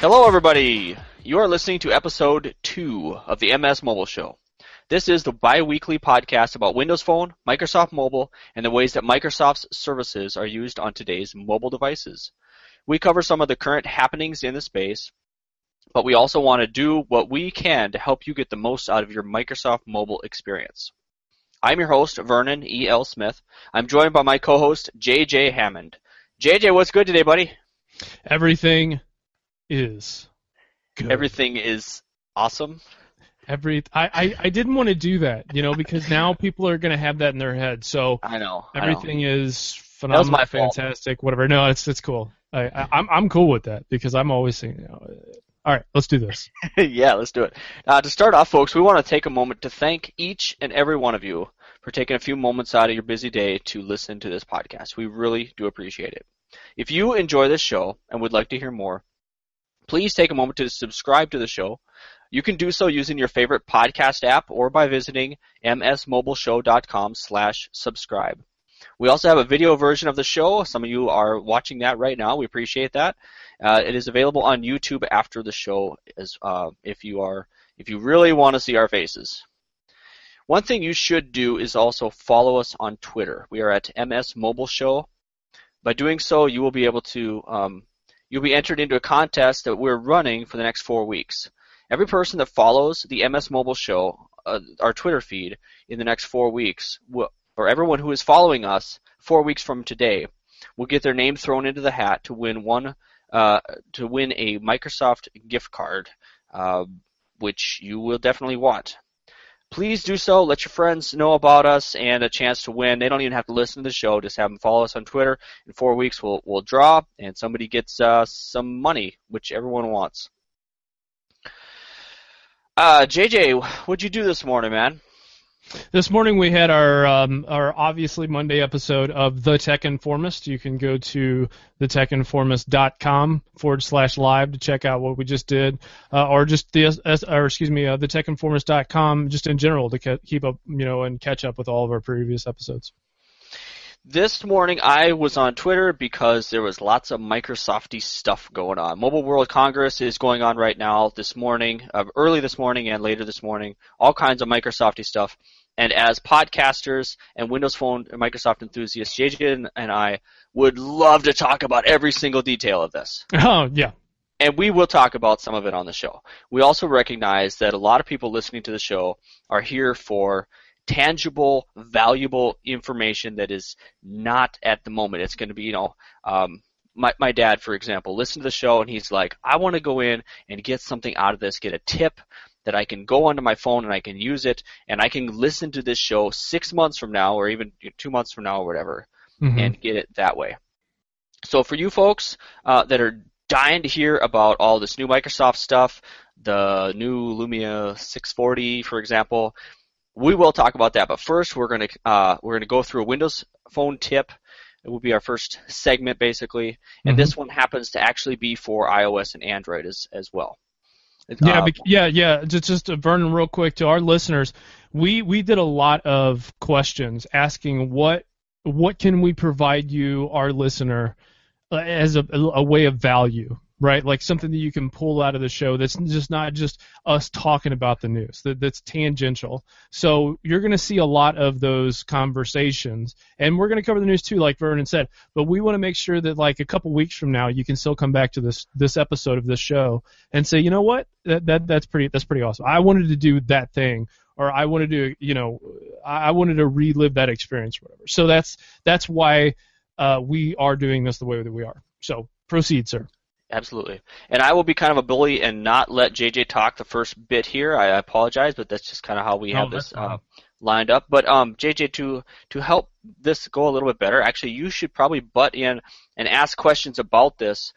Hello, everybody. You are listening to episode two of the MS Mobile Show. This is the bi-weekly podcast about Windows Phone, Microsoft Mobile, and the ways that Microsoft's services are used on today's mobile devices. We cover some of the current happenings in the space, but we also want to do what we can to help you get the most out of your Microsoft mobile experience. I'm your host, Vernon E. L. Smith. I'm joined by my co-host, J.J. Hammond. J.J., what's good today, buddy? Everything is good. Everything is awesome. Every I, I, I didn't want to do that, you know, because now people are going to have that in their head. So I know. I know. everything is phenomenal, my fault. fantastic, whatever. No, it's it's cool. I, I I'm I'm cool with that because I'm always saying, you know, all right, let's do this. yeah, let's do it. Uh, to start off, folks, we want to take a moment to thank each and every one of you for taking a few moments out of your busy day to listen to this podcast. We really do appreciate it. If you enjoy this show and would like to hear more, please take a moment to subscribe to the show. You can do so using your favorite podcast app or by visiting msmobileshow.com slash subscribe. We also have a video version of the show. Some of you are watching that right now. We appreciate that. Uh, it is available on YouTube after the show, as uh, if you are if you really want to see our faces. One thing you should do is also follow us on Twitter. We are at MS Mobile Show. By doing so, you will be able to um, you'll be entered into a contest that we're running for the next four weeks. Every person that follows the MS Mobile Show, uh, our Twitter feed, in the next four weeks, will, or everyone who is following us four weeks from today, will get their name thrown into the hat to win one uh, to win a Microsoft gift card, uh, which you will definitely want. Please do so. Let your friends know about us and a chance to win. They don't even have to listen to the show. Just have them follow us on Twitter. In four weeks, we'll we'll draw, and somebody gets uh, some money, which everyone wants. Uh, JJ, what'd you do this morning, man? This morning we had our um, our obviously Monday episode of The Tech Informist. You can go to thetechinformist.com forward slash live to check out what we just did, uh, or just the or excuse me, uh, thetechinformist.com just in general to ke- keep up, you know, and catch up with all of our previous episodes. This morning I was on Twitter because there was lots of Microsofty stuff going on. Mobile World Congress is going on right now this morning, uh, early this morning and later this morning. All kinds of Microsofty stuff. And as podcasters and Windows Phone and Microsoft enthusiasts, JJ and I would love to talk about every single detail of this. Oh yeah, and we will talk about some of it on the show. We also recognize that a lot of people listening to the show are here for tangible, valuable information that is not at the moment. It's going to be, you know, um, my my dad, for example, listened to the show and he's like, I want to go in and get something out of this, get a tip that I can go onto my phone and I can use it, and I can listen to this show six months from now or even two months from now or whatever, Mhm. and get it that way. So for you folks uh, that are dying to hear about all this new Microsoft stuff, the new Lumia 640, for example, we will talk about that. But first, we're going to uh, we're going to go through a Windows Phone tip. It will be our first segment, basically, and Mhm. this one happens to actually be for iOS and Android as as well. Yeah, Uh, bec- yeah, yeah. Just, just uh, Vernon, real quick to our listeners, we we did a lot of questions asking what what can we provide you, our listener, uh, as a, a way of value, right? Like something that you can pull out of the show that's just not just us talking about the news, that, that's tangential. So you're going to see a lot of those conversations, and we're going to cover the news too, like Vernon said. But we want to make sure that like a couple weeks from now, you can still come back to this this episode of this show and say, you know what, that, that that's pretty that's pretty awesome. I wanted to do that thing, or I wanted to, you know, I wanted to relive that experience, or whatever. So that's that's why uh, we are doing this the way that we are. So proceed, sir. Absolutely. And I will be kind of a bully and not let JJ talk the first bit here. I apologize, but that's just kind of how we No, have this uh, lined up. But um, JJ, to to help this go a little bit better, actually, you should probably butt in and ask questions about this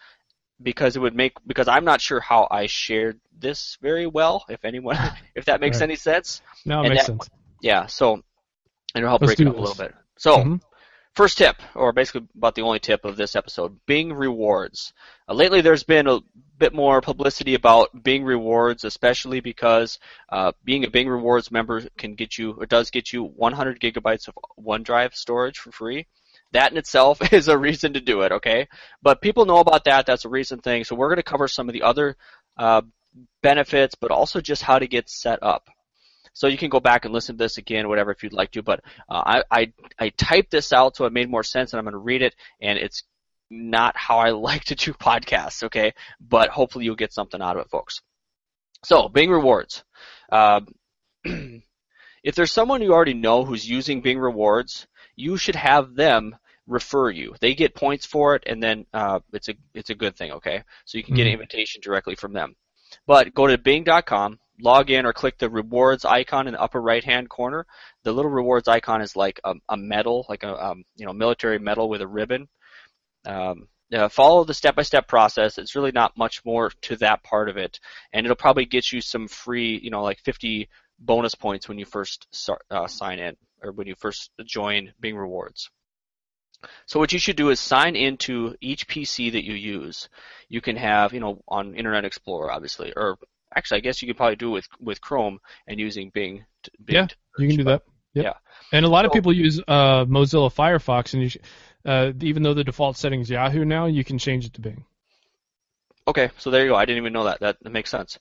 because it would make because I'm not sure how I shared this very well. If anyone, if that makes Right. any sense. Now it And makes that- sense. Yeah. So, it'll help Let's break it up a little bit. So. Mhm. First tip, or basically about the only tip of this episode, Bing rewards. Uh, lately, there's been a bit more publicity about Bing rewards, especially because uh, being a Bing rewards member can get you, or does get you, 100 gigabytes of OneDrive storage for free. That in itself is a reason to do it, okay? But people know about that. That's a recent thing. So we're going to cover some of the other uh, benefits, but also just how to get set up. So you can go back and listen to this again, whatever, if you'd like to. But uh, I, I I typed this out so it made more sense, and I'm going to read it, and it's not how I like to do podcasts, okay? But hopefully you'll get something out of it, folks. So Bing rewards. Uh, if there's someone you already know who's using Bing rewards, you should have them refer you. They get points for it, and then uh, it's a it's a good thing, okay? So you can get an invitation directly from them. But go to Bing.com, log in, or click the rewards icon in the upper right hand corner. The little rewards icon is like a, a medal, like a um, you know military medal with a ribbon. Um, uh, follow the step-by-step process. It's really not much more to that part of it, and it'll probably get you some free, you know, like 50 bonus points when you first start, uh, sign in or when you first join Bing Rewards. So what you should do is sign into each PC that you use. You can have, you know, on Internet Explorer, obviously, or actually, I guess you could probably do it with with Chrome and using Bing. To, Bing yeah, you can do that. Yep. Yeah, and a lot of people use uh, Mozilla Firefox, and you. Sh- uh, even though the default setting is Yahoo now, you can change it to Bing. Okay, so there you go. I didn't even know that. That, that makes sense.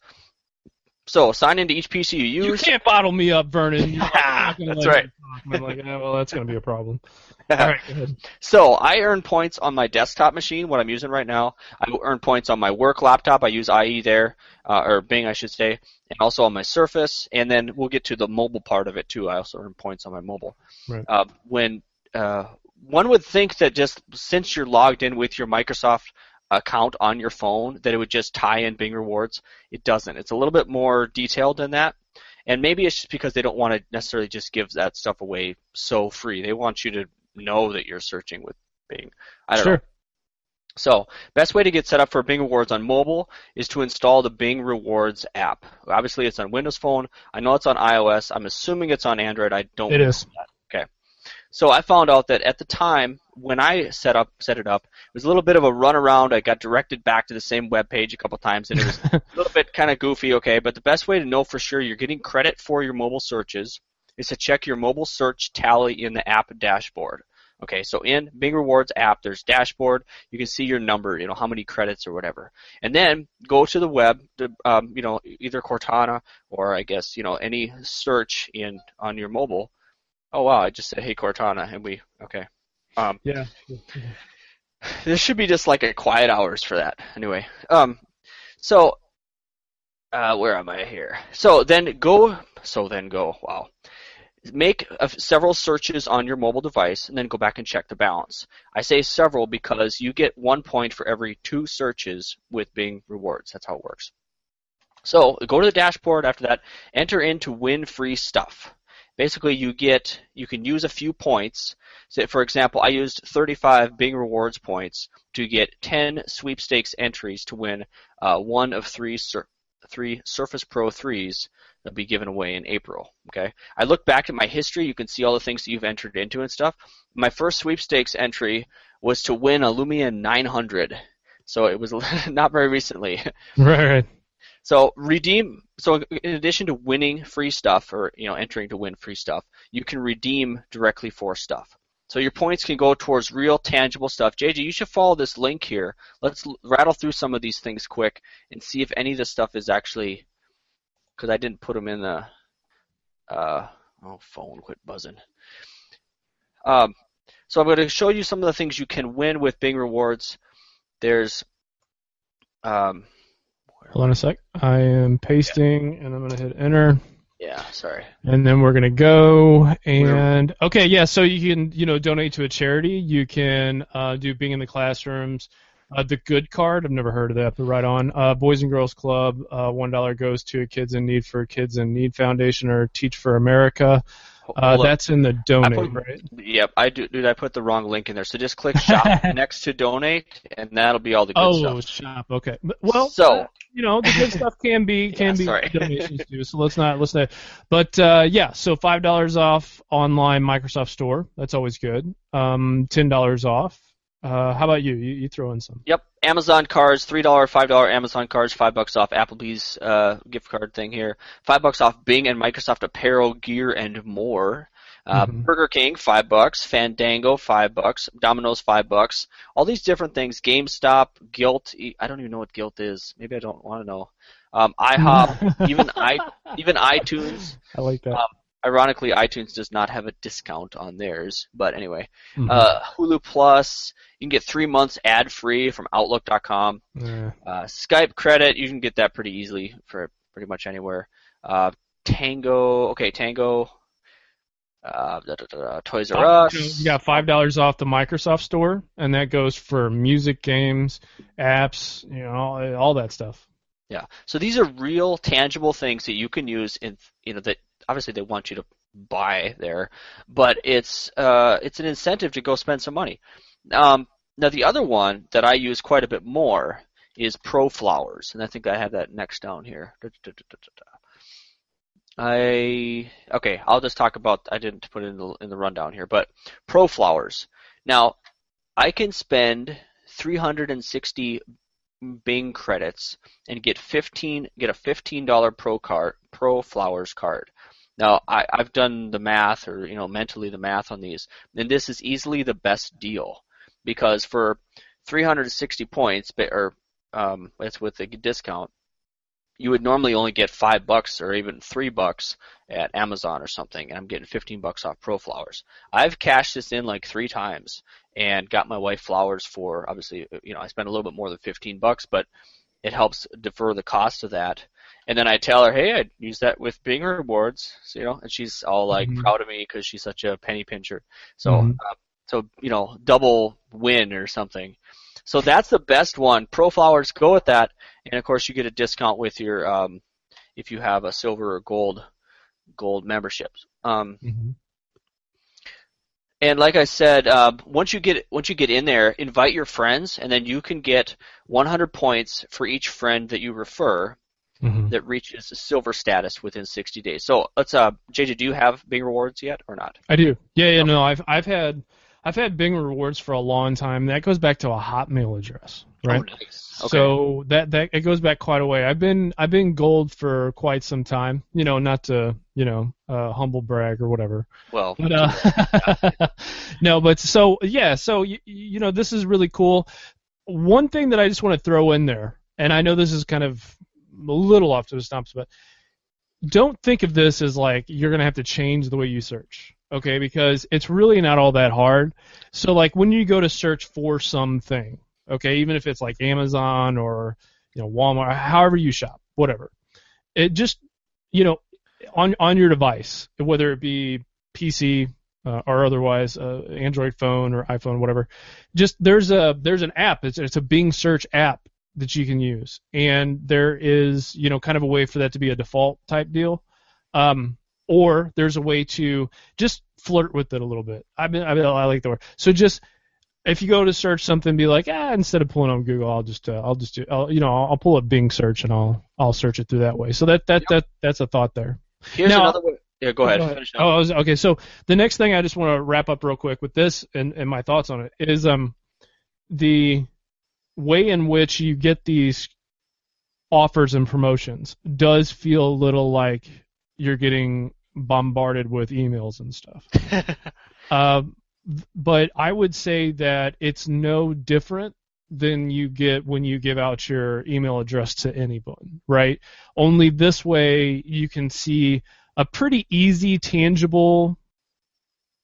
So sign into each PC you use. You can't bottle me up, Vernon. that's right. I'm like, yeah, well, that's going to be a problem. All right, go ahead. So I earn points on my desktop machine, what I'm using right now. I earn points on my work laptop. I use IE there, uh, or Bing, I should say, and also on my Surface. And then we'll get to the mobile part of it too. I also earn points on my mobile. Right. Uh, when uh, one would think that just since you're logged in with your Microsoft account on your phone, that it would just tie in Bing Rewards. It doesn't. It's a little bit more detailed than that. And maybe it's just because they don't want to necessarily just give that stuff away so free. They want you to know that you're searching with Bing. I don't sure. know. So, best way to get set up for Bing Rewards on mobile is to install the Bing Rewards app. Obviously, it's on Windows Phone. I know it's on iOS. I'm assuming it's on Android. I don't. It is. That. So I found out that at the time when I set up set it up, it was a little bit of a runaround. I got directed back to the same web page a couple times, and it was a little bit kind of goofy. Okay, but the best way to know for sure you're getting credit for your mobile searches is to check your mobile search tally in the app dashboard. Okay, so in Bing Rewards app, there's dashboard. You can see your number, you know, how many credits or whatever. And then go to the web, to, um, you know, either Cortana or I guess, you know, any search in on your mobile Oh wow! I just said hey Cortana, and we okay. Um, yeah. This should be just like a quiet hours for that. Anyway, um, so uh, where am I here? So then go. So then go. Wow. Make uh, several searches on your mobile device, and then go back and check the balance. I say several because you get one point for every two searches with Bing Rewards. That's how it works. So go to the dashboard after that. Enter in to win free stuff basically you get you can use a few points. So for example, I used 35 Bing Rewards points to get 10 sweepstakes entries to win uh, one of three sur- three Surface Pro 3s that'll be given away in April. Okay, I look back at my history. You can see all the things that you've entered into and stuff. My first sweepstakes entry was to win a Lumia 900. So it was not very recently. Right, right. So redeem. So in addition to winning free stuff or you know entering to win free stuff, you can redeem directly for stuff. So your points can go towards real tangible stuff. JJ, you should follow this link here. Let's rattle through some of these things quick and see if any of this stuff is actually because I didn't put them in the uh, oh phone quit buzzing. Um, so I'm going to show you some of the things you can win with Bing Rewards. There's um, Hold on a sec. I am pasting, and I'm going to hit enter. Yeah, sorry. And then we're going to go and okay, yeah. So you can you know donate to a charity. You can uh, do Bing in the classrooms. Uh, the Good Card, I've never heard of that, but right on. Uh, Boys and Girls Club, uh, one dollar goes to Kids in Need for Kids in Need Foundation or Teach for America. Uh, that's in the donate, put, right? Yep, I do. Dude, I put the wrong link in there. So just click shop next to donate, and that'll be all the good oh, stuff. Oh, shop. Okay. Well, so you know the good stuff can be can Yeah, be donations too. So let's not let's not. But uh, yeah, so five dollars off online Microsoft Store. That's always good. Um, ten dollars off. Uh, how about you? you? You throw in some. Yep, Amazon cards, three dollar, five dollar Amazon cards, five bucks off Applebee's uh, gift card thing here, five bucks off Bing and Microsoft apparel, gear, and more. Uh, Mhm. Burger King, five bucks. Fandango, five bucks. Domino's, five bucks. All these different things. GameStop, Gilt. I don't even know what Gilt is. Maybe I don't want to know. Um, IHOP, even i even iTunes. I like that. Um, Ironically, iTunes does not have a discount on theirs, but anyway. Mhm. Uh, Hulu Plus, you can get three months ad free from Outlook.com. Yeah. Uh, Skype credit, you can get that pretty easily for pretty much anywhere. Uh, Tango, okay, Tango. Uh, da, da, da, Toys R Us. You, you got five dollars off the Microsoft Store, and that goes for music, games, apps, you know, all, all that stuff. Yeah. So these are real, tangible things that you can use in, you know, that obviously they want you to buy there, but it's uh, it's an incentive to go spend some money. Um, now the other one that I use quite a bit more is Pro Flowers, and I think I have that next down here. I okay. I'll just talk about. I didn't put it in the in the rundown here, but Pro Flowers. Now, I can spend 360 Bing credits and get 15 get a $15 Pro card Pro Flowers card. Now, I, I've done the math, or you know, mentally the math on these, and this is easily the best deal because for 360 points, or um, it's with a discount, you would normally only get five bucks or even three bucks at Amazon or something, and I'm getting 15 bucks off Pro Flowers. I've cashed this in like three times and got my wife flowers for obviously, you know, I spent a little bit more than 15 bucks, but it helps defer the cost of that. And then I tell her, hey, I use that with Bing rewards, so, you know, and she's all like Mhm. proud of me because she's such a penny pincher. So, Mhm. uh, so you know, double win or something. So that's the best one. Pro Flowers, go with that, and of course you get a discount with your um, if you have a silver or gold gold memberships. Um, Mhm. And like I said, uh, once you get once you get in there, invite your friends, and then you can get 100 points for each friend that you refer Mhm. that reaches silver status within 60 days. So let's uh, JJ, do you have Bing rewards yet or not? I do. Yeah, yeah. No, I've I've had I've had Bing rewards for a long time. That goes back to a Hotmail address, right? Oh, nice. Okay. So that that it goes back quite a way. I've been I've been gold for quite some time. You know, not to you know uh, humble brag or whatever. well, But uh, no, but so yeah, so you, you know this is really cool. One thing that I just want to throw in there, and I know this is kind of a little off to the stumps, but don't think of this as like you're gonna have to change the way you search, okay? Because it's really not all that hard. So like when you go to search for something, okay, even if it's like Amazon or you know Walmart, however you shop, whatever, it just you know on on your device, whether it be PC uh, or otherwise uh, Android phone or iPhone, whatever. Just there's a there's an app. It's it's a Bing search app that you can use, and there is you know kind of a way for that to be a default type deal, um, or there's a way to just flirt with it a little bit. I mean I, mean, I like the word. So just if you go to search something, be like, ah, instead of pulling on Google, I'll just, uh, I'll just do, I'll, you know, I'll, pull up Bing search and I'll, I'll search it through that way. So that, that, that, that's a thought there. here's now- another way. Yeah, go ahead. Finish up. Oh, was- okay. So the next thing I just want to wrap up real quick with this and, and my thoughts on it is um the way in which you get these offers and promotions does feel a little like you're getting bombarded with emails and stuff. Um, but I would say that it's no different than you get when you give out your email address to anyone, right? Only this way you can see a pretty easy, tangible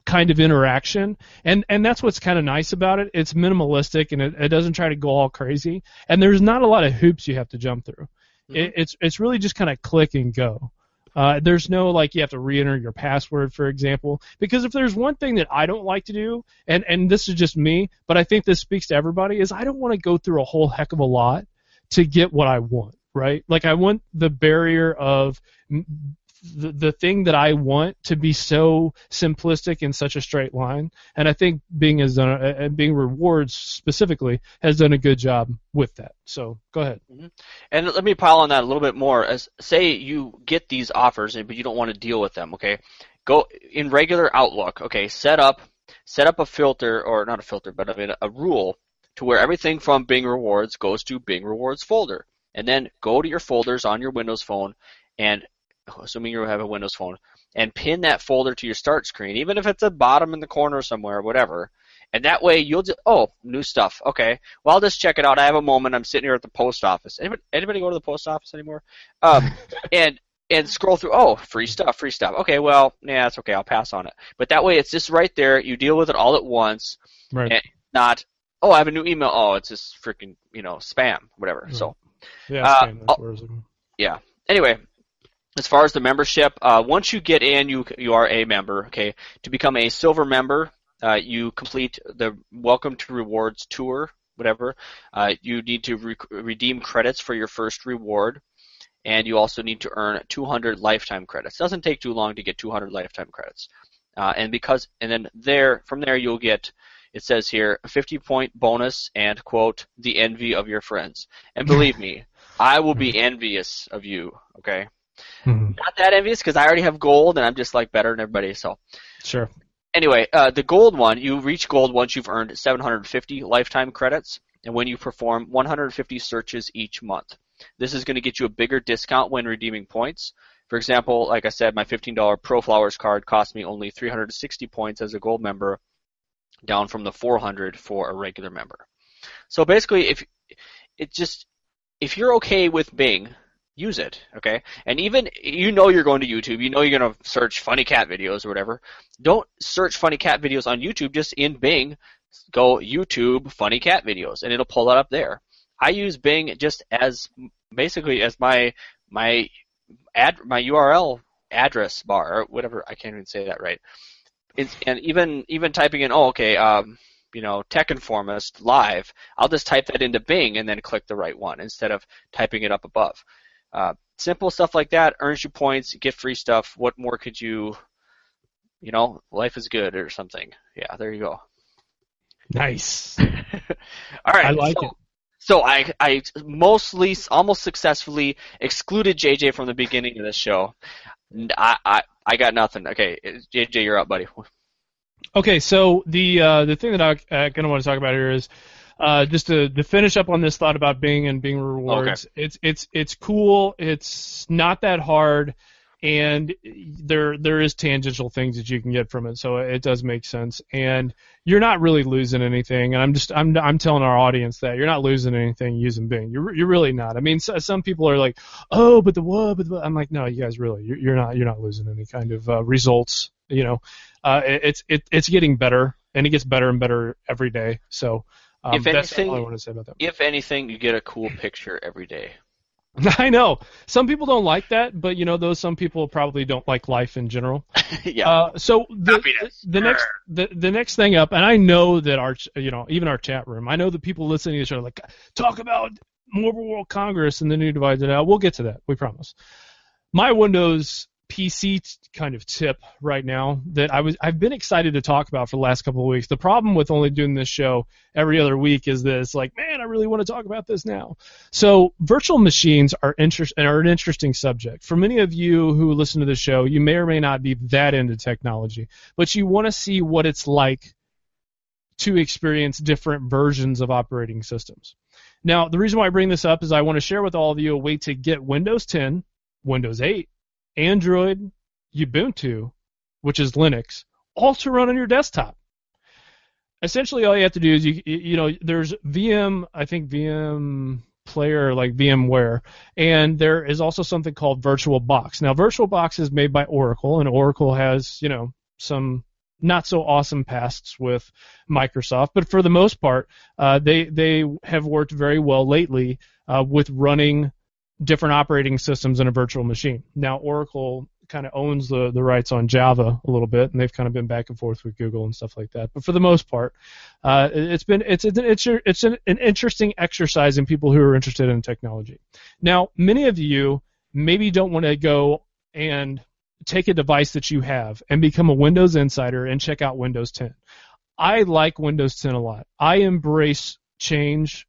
kind of interaction. And and that's what's kind of nice about it. It's minimalistic and it, it doesn't try to go all crazy. And there's not a lot of hoops you have to jump through. Mm-hmm. It, it's it's really just kind of click and go. Uh, there's no like you have to re-enter your password, for example, because if there's one thing that I don't like to do, and and this is just me, but I think this speaks to everybody, is I don't want to go through a whole heck of a lot to get what I want, right? Like I want the barrier of the, the thing that I want to be so simplistic in such a straight line, and I think Bing has done, uh, and uh, Bing Rewards specifically has done a good job with that. So go ahead. Mm-hmm. And let me pile on that a little bit more. As say you get these offers, but you don't want to deal with them. Okay, go in regular Outlook. Okay, set up set up a filter or not a filter, but I mean a rule to where everything from Bing Rewards goes to Bing Rewards folder, and then go to your folders on your Windows phone and assuming you have a Windows phone, and pin that folder to your start screen, even if it's at the bottom in the corner somewhere, whatever. And that way you'll just, oh, new stuff. Okay. Well, I'll just check it out. I have a moment. I'm sitting here at the post office. Anybody, anybody go to the post office anymore? Um, and, and scroll through, oh, free stuff, free stuff. Okay, well, yeah, it's okay. I'll pass on it. But that way it's just right there. You deal with it all at once. Right. And not, oh, I have a new email. Oh, it's just freaking, you know, spam, whatever. Right. So, Yeah. Uh. That's oh, where I was looking. yeah. Anyway, as far as the membership, uh, once you get in, you you are a member. Okay, to become a silver member, uh, you complete the Welcome to Rewards tour, whatever. Uh, you need to re- redeem credits for your first reward, and you also need to earn 200 lifetime credits. Doesn't take too long to get 200 lifetime credits, uh, and because and then there from there you'll get. It says here a 50 point bonus and quote the envy of your friends. And believe me, I will be envious of you. Okay Mhm. not that envious because I already have gold and I'm just like better than everybody. So Sure. anyway, uh, the gold one, you reach gold once you've earned 750 lifetime credits, and when you perform 150 searches each month. This is going to get you a bigger discount when redeeming points. For example, like I said, my $15 Pro Flowers card cost me only 360 points as a gold member, down from the 400 for a regular member. So basically, if it just if you're okay with Bing, use it, okay? And even you know you're going to YouTube, you know you're going to search funny cat videos or whatever. Don't search funny cat videos on YouTube. Just in Bing, go YouTube funny cat videos, and it'll pull that up there. I use Bing just as basically as my my ad my URL address bar or whatever. I can't even say that right. It's, and even even typing in oh okay um, you know Tech Informist live, I'll just type that into Bing and then click the right one instead of typing it up above. Uh, simple stuff like that earns you points, you get free stuff. What more could you, you know, life is good or something. Yeah, there you go. Nice. All right. I like so, it. So I, I mostly, almost successfully excluded JJ from the beginning of this show. I, I, I got nothing. Okay, JJ, you're up, buddy. Okay, so the uh, the thing that I uh, kind of want to talk about here is uh, just to, to finish up on this thought about Bing and Bing rewards. It's it's it's cool. It's not that hard, and there there is tangential things that you can get from it, so it does make sense. And you're not really losing anything. And I'm just I'm I'm telling our audience that you're not losing anything using Bing. You're you're really not. I mean, so, some people are like, oh, but the what? But the, what?" I'm like, no, you guys really, you're, you're not you're not losing any kind of uh, results. You know, uh, it, it's it, it's getting better, and it gets better and better every day. So. Um, If that's anything- all I want to say about that. If anything, you get a cool picture every day. I know some people don't like that, but you know those some people probably don't like life in general. yeah. Uh, so the Happiness. the next the, the next thing up, and I know that our you know even our chat room, I know that people listening to the show are like talk about Mobile World Congress and the new device. And we'll get to that, we promise. My Windows PC kind of tip right now that I was I've been excited to talk about for the last couple of weeks. The problem with only doing this show every other week is this like, man, I really want to talk about this now. So virtual machines are interest are an interesting subject. For many of you who listen to the show, you may or may not be that into technology, but you want to see what it's like to experience different versions of operating systems. Now, the reason why I bring this up is I want to share with all of you a way to get Windows 10, Windows 8, Android, Ubuntu, which is Linux, all to run on your desktop. Essentially, all you have to do is you you know there's VM, I think VM player like VMware, and there is also something called VirtualBox. Now, VirtualBox is made by Oracle, and Oracle has you know some not so awesome pasts with Microsoft, but for the most part, uh, they they have worked very well lately uh, with running different operating systems in a virtual machine. Now, Oracle kind of owns the, the rights on Java a little bit, and they've kind of been back and forth with Google and stuff like that. But for the most part, uh, it- it's been it's it's it's, it's an, an interesting exercise in people who are interested in technology. Now, many of you maybe don't want to go and take a device that you have and become a Windows insider and check out Windows 10. I like Windows 10 a lot. I embrace change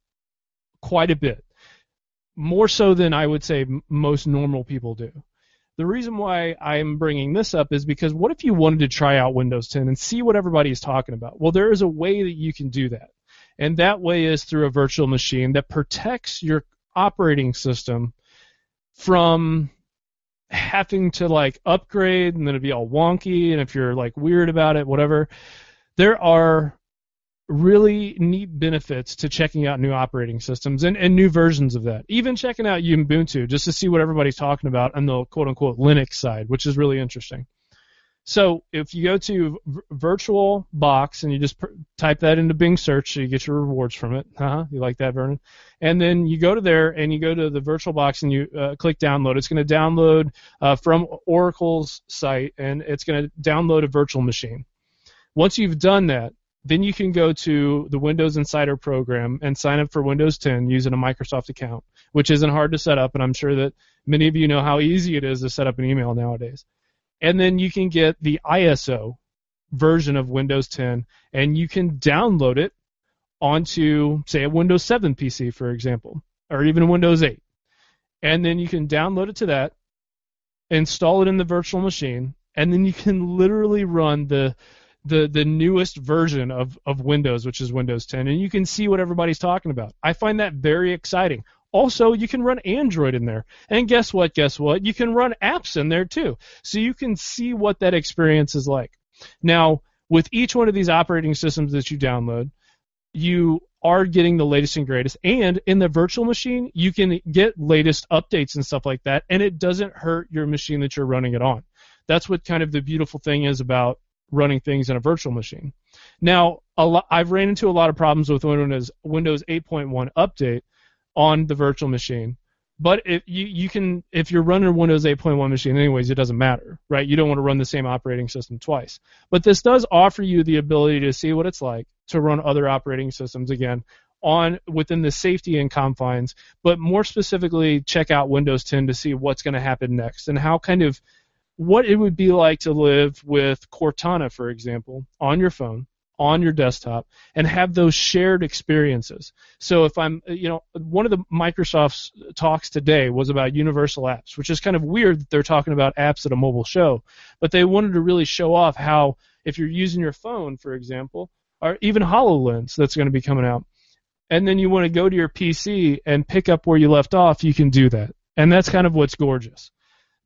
quite a bit more so than I would say most normal people do. The reason why I'm bringing this up is because what if you wanted to try out Windows 10 and see what everybody is talking about? Well, there is a way that you can do that. And that way is through a virtual machine that protects your operating system from having to like upgrade and then it'd be all wonky and if you're like weird about it, whatever. There are really neat benefits to checking out new operating systems and, and new versions of that. Even checking out Ubuntu just to see what everybody's talking about on the quote unquote Linux side, which is really interesting. So if you go to v- Virtual Box and you just pr- type that into Bing search, so you get your rewards from it. Huh? You like that, Vernon? And then you go to there and you go to the Virtual Box and you uh, click download. It's going to download uh, from Oracle's site and it's going to download a virtual machine. Once you've done that, then you can go to the Windows Insider program and sign up for Windows 10 using a Microsoft account, which isn't hard to set up, and I'm sure that many of you know how easy it is to set up an email nowadays. And then you can get the ISO version of Windows 10, and you can download it onto, say, a Windows 7 PC, for example, or even Windows 8. And then you can download it to that, install it in the virtual machine, and then you can literally run the the the newest version of of Windows, which is Windows 10, and you can see what everybody's talking about. I find that very exciting. Also, you can run Android in there. And guess what? Guess what? You can run apps in there too. So you can see what that experience is like. Now, with each one of these operating systems that you download, you are getting the latest and greatest. And in the virtual machine, you can get latest updates and stuff like that, and it doesn't hurt your machine that you're running it on. That's what kind of the beautiful thing is about running things in a virtual machine. Now, lot, I've ran into a lot of problems with Windows Windows 8.1 update on the virtual machine. But if you, you can if you're running a Windows 8.1 machine anyways, it doesn't matter, right? You don't want to run the same operating system twice. But this does offer you the ability to see what it's like to run other operating systems again on within the safety and confines, but more specifically check out Windows 10 to see what's going to happen next and how kind of what it would be like to live with Cortana, for example, on your phone, on your desktop, and have those shared experiences. So if I'm, you know, one of the Microsoft's talks today was about universal apps, which is kind of weird that they're talking about apps at a mobile show, but they wanted to really show off how if you're using your phone, for example, or even HoloLens that's going to be coming out, and then you want to go to your PC and pick up where you left off, you can do that. And that's kind of what's gorgeous.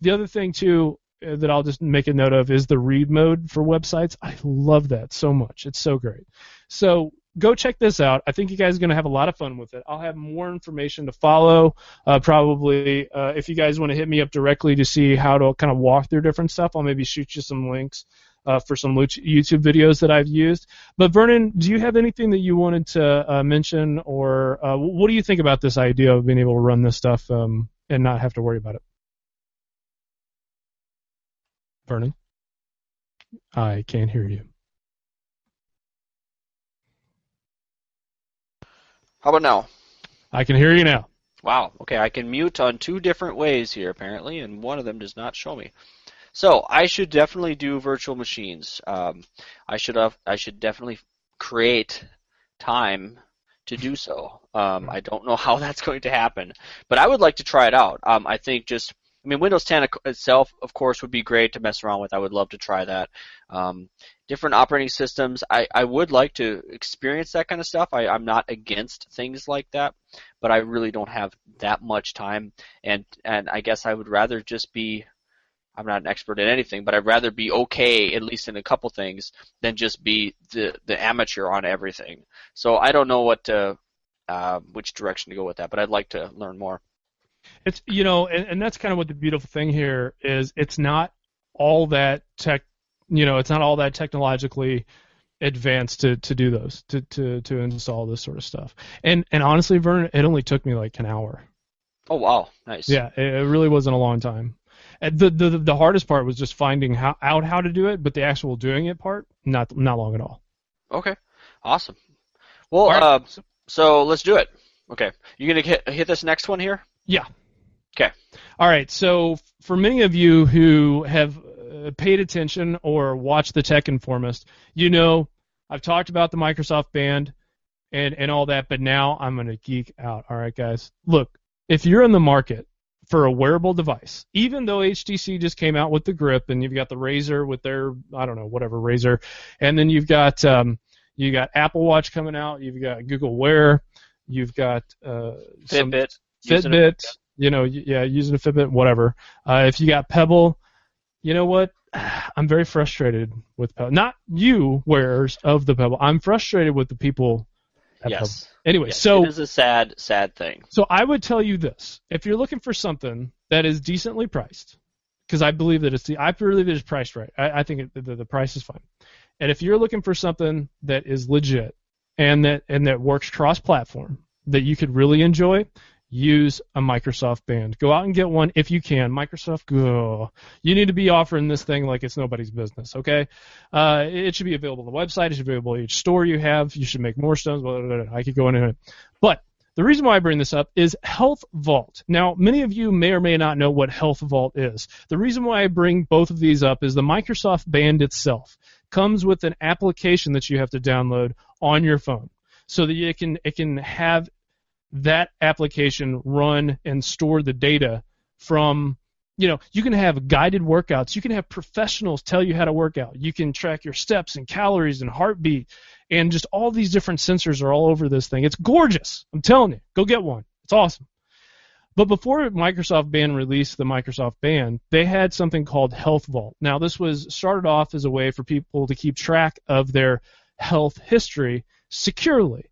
The other thing too that I'll just make a note of is the read mode for websites. I love that so much. It's so great. So go check this out. I think you guys are going to have a lot of fun with it. I'll have more information to follow. Uh, probably, uh, if you guys want to hit me up directly to see how to kind of walk through different stuff, I'll maybe shoot you some links uh, for some YouTube videos that I've used. But Vernon, do you have anything that you wanted to uh, mention, or uh, what do you think about this idea of being able to run this stuff um, and not have to worry about it? Vernon? I can't hear you. How about now? I can hear you now. Wow. Okay, I can mute on two different ways here apparently, and one of them does not show me. So I should definitely do virtual machines. Um, I should have. I should definitely create time to do so. Um, I don't know how that's going to happen, but I would like to try it out. Um, I think just I mean, Windows 10 itself, of course, would be great to mess around with. I would love to try that. Um, different operating systems, I, I would like to experience that kind of stuff. I, I'm not against things like that, but I really don't have that much time, and and I guess I would rather just be. I'm not an expert in anything, but I'd rather be okay at least in a couple things than just be the the amateur on everything. So I don't know what to, uh, which direction to go with that, but I'd like to learn more. It's you know, and, and that's kind of what the beautiful thing here is. It's not all that tech, you know, it's not all that technologically advanced to, to do those to, to to install this sort of stuff. And and honestly, Vernon, it only took me like an hour. Oh wow, nice. Yeah, it, it really wasn't a long time. The, the the hardest part was just finding how, out how to do it, but the actual doing it part, not not long at all. Okay, awesome. Well, right. uh, so let's do it. Okay, you gonna hit, hit this next one here? Yeah. Okay. All right. So for many of you who have uh, paid attention or watched the Tech Informist, you know I've talked about the Microsoft Band and and all that, but now I'm gonna geek out. All right, guys. Look, if you're in the market for a wearable device, even though HTC just came out with the Grip and you've got the Razer with their I don't know whatever Razer, and then you've got um, you got Apple Watch coming out, you've got Google Wear, you've got uh, Fitbit. Fitbit, you know, yeah, using a Fitbit, whatever. Uh, if you got Pebble, you know what? I'm very frustrated with Pebble. Not you wearers of the Pebble. I'm frustrated with the people. Yes. Pebble. Anyway, Yes, so it is a sad, sad thing. so I would tell you this: if you're looking for something that is decently priced, because I believe that it's the, I believe it's priced right. I, I think it, the, the price is fine. And if you're looking for something that is legit and that and that works cross-platform, that you could really enjoy, use a Microsoft Band. Go out and get one if you can. Microsoft, go. You need to be offering this thing like it's nobody's business. Okay, uh, it should be available on the website. It should be available at each store you have. You should make more stones. Blah, blah, blah. I could go into it, but the reason why I bring this up is Health Vault. Now, many of you may or may not know what Health Vault is. The reason why I bring both of these up is the Microsoft Band itself comes with an application that you have to download on your phone so that it can it can have that application run and store the data from you know you can have guided workouts. You can have professionals tell you how to work out. You can track your steps and calories and heartbeat. And just all these different sensors are all over this thing. It's gorgeous. I'm telling you. Go get one. It's awesome. But before Microsoft Band released the Microsoft Band, they had something called Health Vault. Now, this was started off as a way for people to keep track of their health history securely.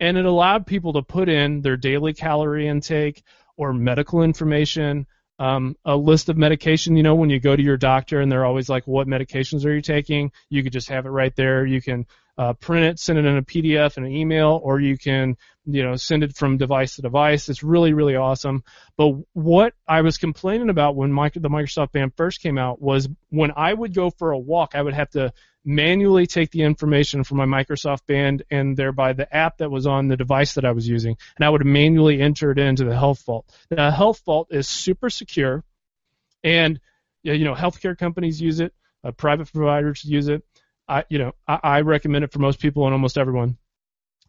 And it allowed people to put in their daily calorie intake or medical information, um, a list of medication. You know, when you go to your doctor and they're always like, what medications are you taking? You could just have it right there. You can uh, print it, send it in a PDF and an email, or you can, you know, send it from device to device. It's really, really awesome. But what I was complaining about when my, the Microsoft Band first came out was when I would go for a walk, I would have to manually take the information from my Microsoft Band and thereby the app that was on the device that I was using, and I would manually enter it into the Health Vault. The Health Vault is super secure, and you know, healthcare companies use it, uh, private providers use it. I, you know, I, I recommend it for most people and almost everyone.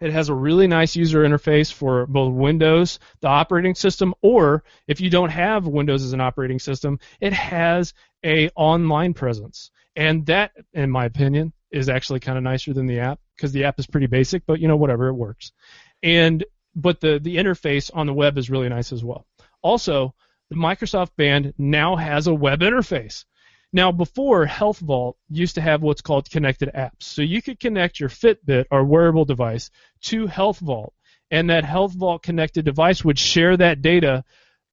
It has a really nice user interface for both Windows, the operating system, or if you don't have Windows as an operating system, it has a online presence. And that, in my opinion, is actually kind of nicer than the app because the app is pretty basic, but you know, whatever, it works. And but the the interface on the web is really nice as well. Also, the Microsoft Band now has a web interface. Now, before Health Vault used to have what's called connected apps. So you could connect your Fitbit or wearable device to Health Vault, and that Health Vault connected device would share that data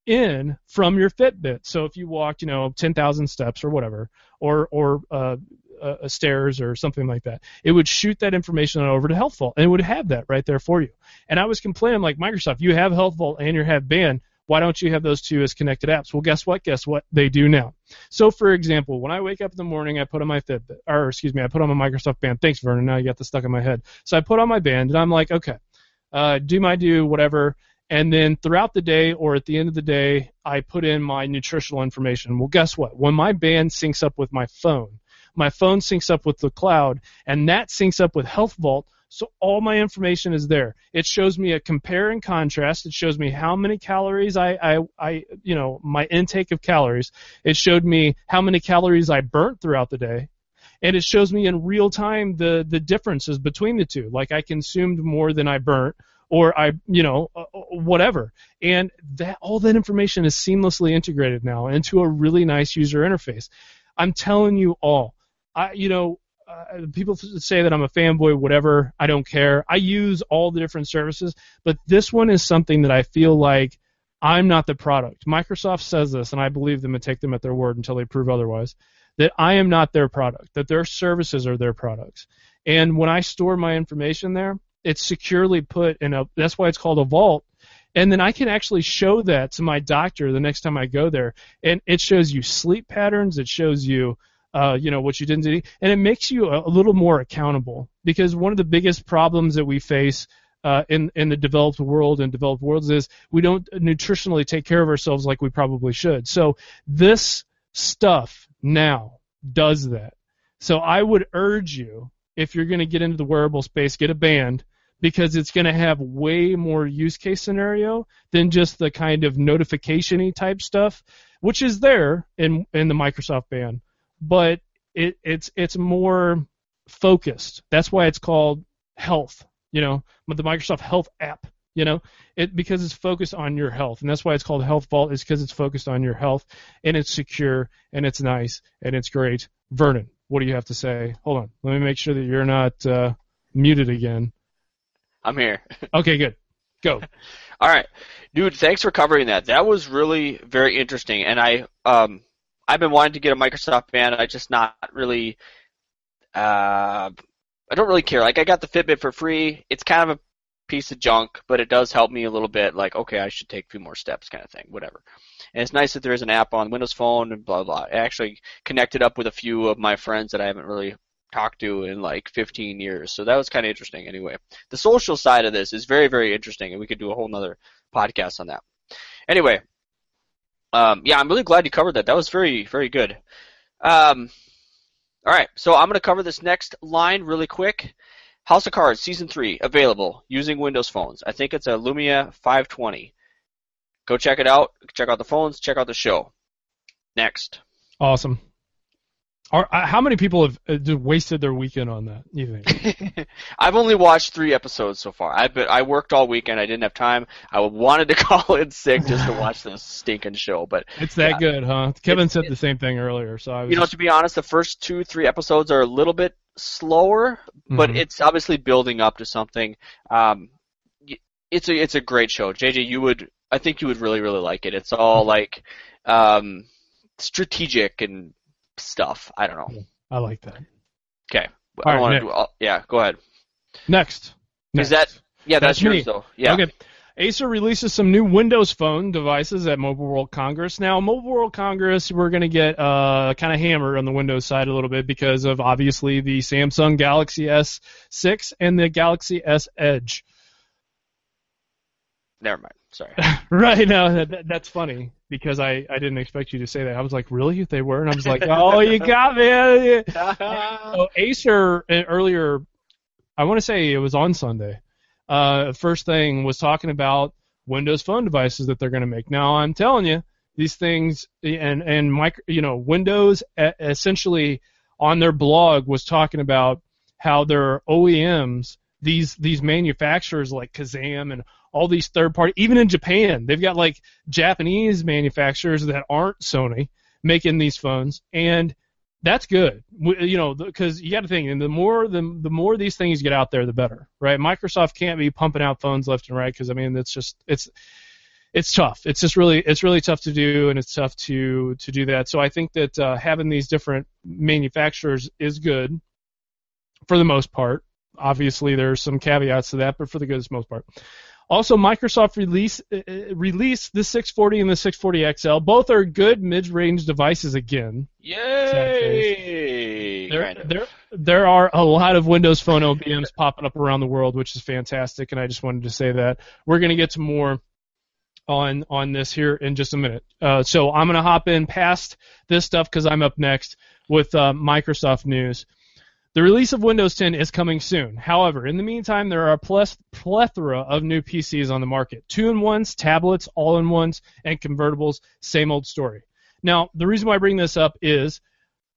in from your Fitbit. So if you walked, you know, 10,000 steps or whatever, or or uh, uh, stairs or something like that, it would shoot that information over to Health Vault, and it would have that right there for you. And I was complaining, like Microsoft, you have Health Vault and you have Band. Why don't you have those two as connected apps? Well, guess what? Guess what? They do now. So, for example, when I wake up in the morning, I put on my Fitbit, or excuse me, I put on my Microsoft Band. Thanks, Vernon. Now you got this stuck in my head. So I put on my band, and I'm like, okay, uh, do my do, whatever. And then throughout the day or at the end of the day, I put in my nutritional information. Well, guess what? When my band syncs up with my phone, my phone syncs up with the cloud, and that syncs up with Health Vault. So all my information is there. It shows me a compare and contrast. It shows me how many calories I, I, I, you know, my intake of calories. It showed me how many calories I burnt throughout the day. And it shows me in real time the, the differences between the two. Like I consumed more than I burnt, or I, you know, uh, whatever. And that all that information is seamlessly integrated now into a really nice user interface. I'm telling you all, I, you know, uh, people say that I'm a fanboy, whatever. I don't care. I use all the different services, but this one is something that I feel like I'm not the product. Microsoft says this, and I believe them and take them at their word until they prove otherwise. That I am not their product. That their services are their products. And when I store my information there, it's securely put in a. That's why it's called a vault. And then I can actually show that to my doctor the next time I go there, and it shows you sleep patterns. It shows you uh, you know what you didn't do, and it makes you a, a, little more accountable. Because one of the biggest problems that we face uh, in in the developed world and developed worlds is we don't nutritionally take care of ourselves like we probably should. So this stuff now does that. So I would urge you, if you're going to get into the wearable space, get a band because it's going to have way more use case scenario than just the kind of notification-y type stuff, which is there in in the Microsoft band but it, it's it's more focused. That's why it's called Health. You know, the Microsoft Health app. You know, it because it's focused on your health, and that's why it's called Health Vault. Is because it's focused on your health, and it's secure, and it's nice, and it's great. Vernon, what do you have to say? Hold on, let me make sure that you're not uh, muted again. I'm here. Okay, good. Go. All right, dude. Thanks for covering that. That was really very interesting, and I um I've been wanting to get a Microsoft band. I just not really uh I don't really care. Like I got the Fitbit for free. It's kind of a piece of junk, but it does help me a little bit. Like okay, I should take a few more steps, kind of thing. Whatever. And it's nice that there is an app on Windows Phone and blah blah. I actually connected up with a few of my friends that I haven't really talked to in like 15 years. So that was kind of interesting anyway. The social side of this is very, very interesting and we could do a whole nother podcast on that. Anyway, um, yeah, I'm really glad you covered that. That was very, very good. Um, all right, so I'm going to cover this next line really quick. House of Cards Season 3 available using Windows phones. I think it's a Lumia 520. Go check it out. Check out the phones. Check out the show. Next. Awesome. Are, uh, how many people have uh, wasted their weekend on that? You think? I've only watched three episodes so far. I but I worked all weekend. I didn't have time. I wanted to call in sick just to watch this stinking show. But it's that yeah. good, huh? Kevin said the same thing earlier. So I was you know, to be honest, the first two three episodes are a little bit slower, but Mhm. it's obviously building up to something. Um, it's a it's a great show. JJ, you would I think you would really really like it. It's all like um, strategic and stuff. I don't know. I like that. Okay. All I right, don't want to do yeah, go ahead. Next. Is that yeah, that's, That's me. yours though. Yeah. Okay. Acer releases some new Windows Phone devices at Mobile World Congress. Now, Mobile World Congress, we're going to get uh, kind of hammered on the Windows side a little bit because of obviously the Samsung Galaxy S6 and the Galaxy S Edge. Never mind. Sorry. Right now, that, that- that's funny because I, I didn't expect you to say that. I was like, really? They were? And I was like, oh, you got me. So Acer uh, earlier, I want to say it was on Sunday. Uh, first thing was talking about Windows Phone devices that they're going to make. Now I'm telling you, these things and and micro, you know, Windows essentially on their blog was talking about how their OEMs, these these manufacturers like Kazam and all these third party, even in Japan, they've got like Japanese manufacturers that aren't Sony making these phones, and that's good. You know, because you got to think, and the more the the more these things get out there, the better, right? Microsoft can't be pumping out phones left and right because I mean, it's just it's it's tough. It's just really it's really tough to do, and it's tough to to do that. So I think that uh, having these different manufacturers is good for the most part. Obviously, there's some caveats to that, but for the good most part. Also, Microsoft release uh, uh, released the 640 and the 640 XL. Both are good mid-range devices again. Yay! There, Kind of. there, there are a lot of Windows Phone OEMs popping up around the world, which is fantastic, and I just wanted to say that. We're going to get to more on on this here in just a minute. Uh, so I'm going to hop in past this stuff because I'm up next with uh, Microsoft news. The release of Windows 10 is coming soon. However, in the meantime, there are a plethora of new PCs on the market. Two-in-ones, tablets, all-in-ones, and convertibles. Same old story. Now, the reason why I bring this up is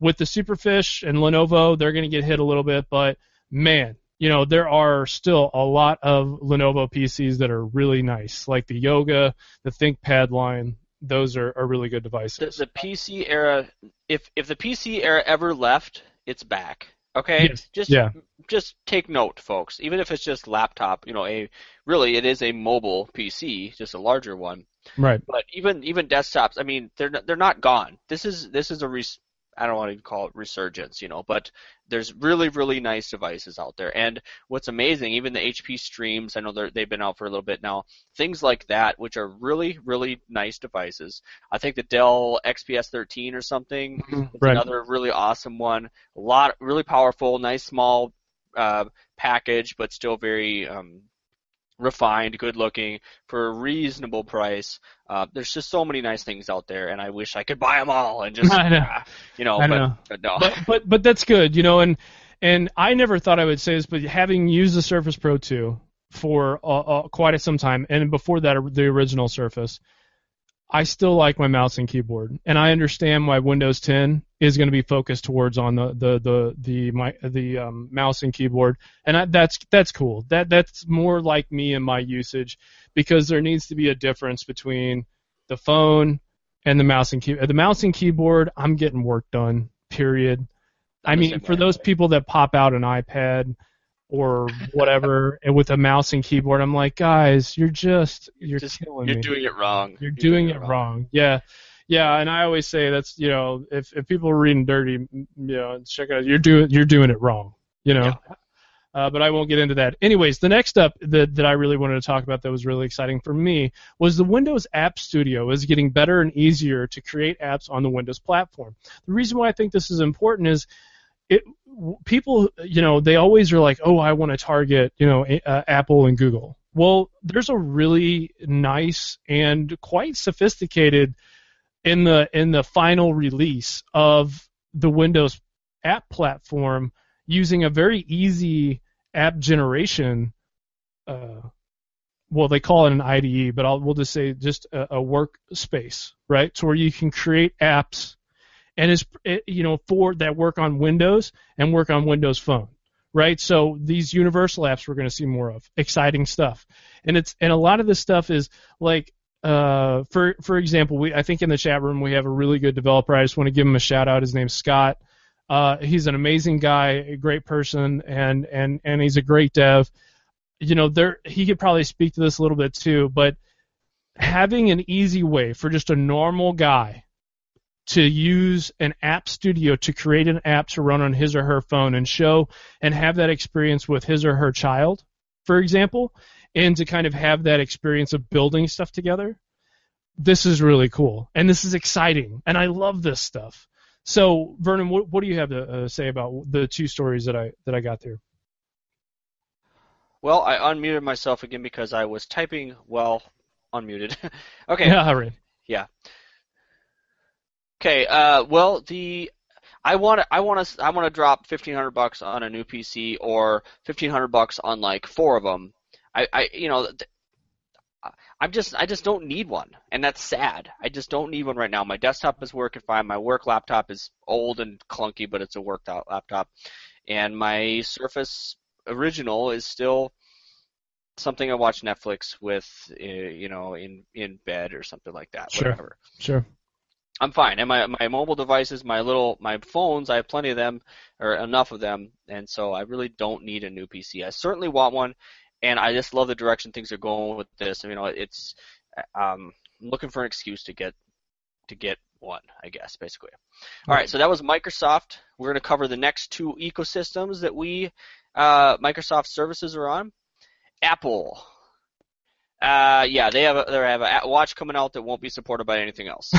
with the Superfish and Lenovo, they're going to get hit a little bit, but man, you know, there are still a lot of Lenovo PCs that are really nice, like the Yoga, the ThinkPad line. Those are, are really good the, devices. the PC era, if if the PC era ever left, it's back. Okay, Yes. just Yeah. just take note, folks. Even if it's just laptop, you know, a really it is a mobile PC, just a larger one. Right. But even even desktops, I mean, they're not, they're not gone. This is this is a res- I don't want to call it resurgence, you know, but there's really really nice devices out there. And what's amazing, even the HP Streams, I know they're, they've been out for a little bit now. Things like that, which are really really nice devices. I think the Dell XPS 13 or something is Right. another really awesome one. A lot really powerful, nice small uh, package, but still very um, refined, good looking for a reasonable price. Uh, there's just so many nice things out there, and I wish I could buy them all and just, know. ah, you know, but, know. but no. but but but that's good, you know. And and I never thought I would say this, but having used the Surface Pro 2 for uh, uh, quite some time, and before that, the original Surface, I still like my mouse and keyboard, and I understand why Windows 10 is going to be focused towards on the the the the my, the um, mouse and keyboard, and I, that's that's cool. That that's more like me and my usage because there needs to be a difference between the phone and the mouse and keyboard. The mouse and keyboard, I'm getting work done. Period. I mean, for those people that pop out an iPad or whatever and with a mouse and keyboard, I'm like, guys, you're just you're Just- killing You're me. doing it wrong. You're doing it wrong. Yeah. Yeah, and I always say that's you know if if people are reading dirty, you know, check it out. You're doing you're doing it wrong. You know. Uh, but I won't get into that. Anyways, the next up that, that I really wanted to talk about that was really exciting for me was the Windows App Studio is getting better and easier to create apps on the Windows platform. The reason why I think this is important is it people you know they always are like, oh, I want to target you know uh, Apple and Google. Well, there's a really nice and quite sophisticated in the in the final release of the Windows app platform using a very easy app generation. Uh, well, they call it an IDE, but I'll, we'll just say just a, a workspace, right? So where you can create apps, and it's it, you know for that work on Windows and work on Windows Phone, right? So these universal apps we're going to see more of, exciting stuff, and it's and a lot of this stuff is like uh, for for example, we I think in the chat room we have a really good developer. I just want to give him a shout out. His name's Scott. Uh, he's an amazing guy, a great person, and and and he's a great dev. You know, there he could probably speak to this a little bit too, but having an easy way for just a normal guy to use an app studio to create an app to run on his or her phone and show and have that experience with his or her child, for example, and to kind of have that experience of building stuff together. This is really cool, and this is exciting, and I love this stuff. So, Vernon, what, what do you have to uh, say about the two stories that I that I got there? Well, I unmuted myself again because I was typing while unmuted. okay. Yeah, all right. Okay. Uh, well, the I want to I want to I want to drop fifteen hundred bucks on a new PC or fifteen hundred bucks on like four of them. I, I you know. I'm just I just don't need one, and that's sad. I just don't need one right now. My desktop is working fine. My work laptop is old and clunky, but it's a work out- laptop, and my Surface Original is still something I watch Netflix with, uh, you know, in in bed or something like that. Sure. Whatever. Sure. I'm fine. And my my mobile devices, my little my phones, I have plenty of them or enough of them, and so I really don't need a new PC. I certainly want one, and I just love the direction things are going with this. You know, it's um looking for an excuse to get to get one, I guess, basically. All right, so that was Microsoft. We're going to cover the next two ecosystems that we uh, Microsoft services are on. Apple. Uh, yeah, they have a, they have a watch coming out that won't be supported by anything else.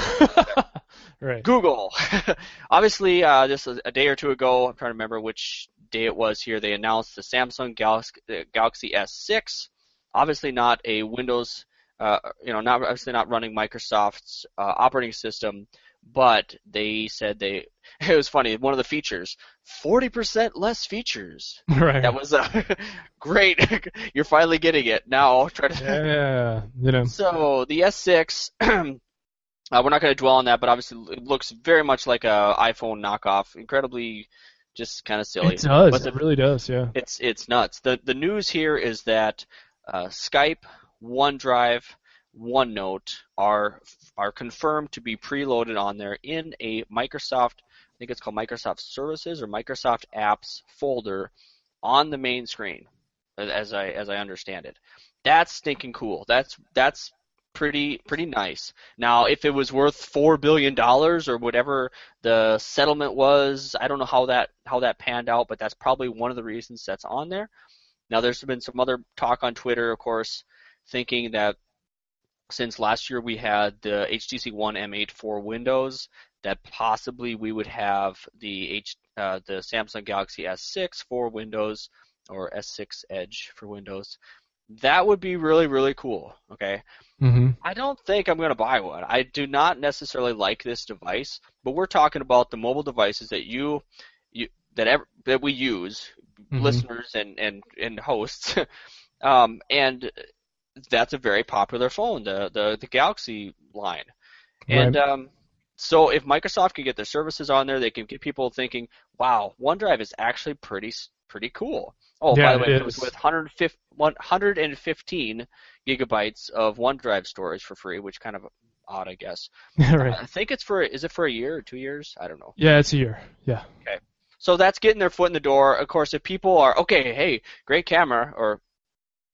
right. Google. Obviously, uh, this is a day or two ago. I'm trying to remember which day it was here. They announced the Samsung Galaxy, uh, Galaxy S6. Obviously, not a Windows, uh, you know, not obviously not running Microsoft's uh, operating system, but they said they. It was funny. One of the features, 40% less features. Right. That was uh, great. You're finally getting it. Now try to. yeah. You know. So the S6, uh, we're not going to dwell on that, but obviously it looks very much like a iPhone knockoff. Incredibly, just kind of silly. It does. But It really does. Yeah. It's it's nuts. The the news here is that uh, Skype, OneDrive, OneNote are are confirmed to be preloaded on there in a Microsoft. I think it's called Microsoft Services or Microsoft Apps folder on the main screen, as I as I understand it. That's stinking cool. That's that's pretty pretty nice. Now, if it was worth four billion dollars or whatever the settlement was, I don't know how that how that panned out, but that's probably one of the reasons that's on there. Now, there's been some other talk on Twitter, of course, thinking that since last year we had the HTC One M8 for Windows, that possibly we would have the H uh, the Samsung Galaxy S6 for Windows or S6 Edge for Windows. That would be really really cool. Okay. Mm-hmm. I don't think I'm going to buy one. I do not necessarily like this device, but we're talking about the mobile devices that you, you that ever, that we use, Mhm. listeners and and and hosts, um, and that's a very popular phone, the the the Galaxy line, and Right. um, so if Microsoft can get their services on there, they can get people thinking, "Wow, OneDrive is actually pretty pretty cool." Oh, Yeah, by the way, it it was with 115 gigabytes of OneDrive storage for free, which kind of odd, I guess. right. I think it's for is it for a year or two years? I don't know. Yeah, it's a year. Yeah. Okay. So that's getting their foot in the door. Of course, if people are okay, hey, great camera or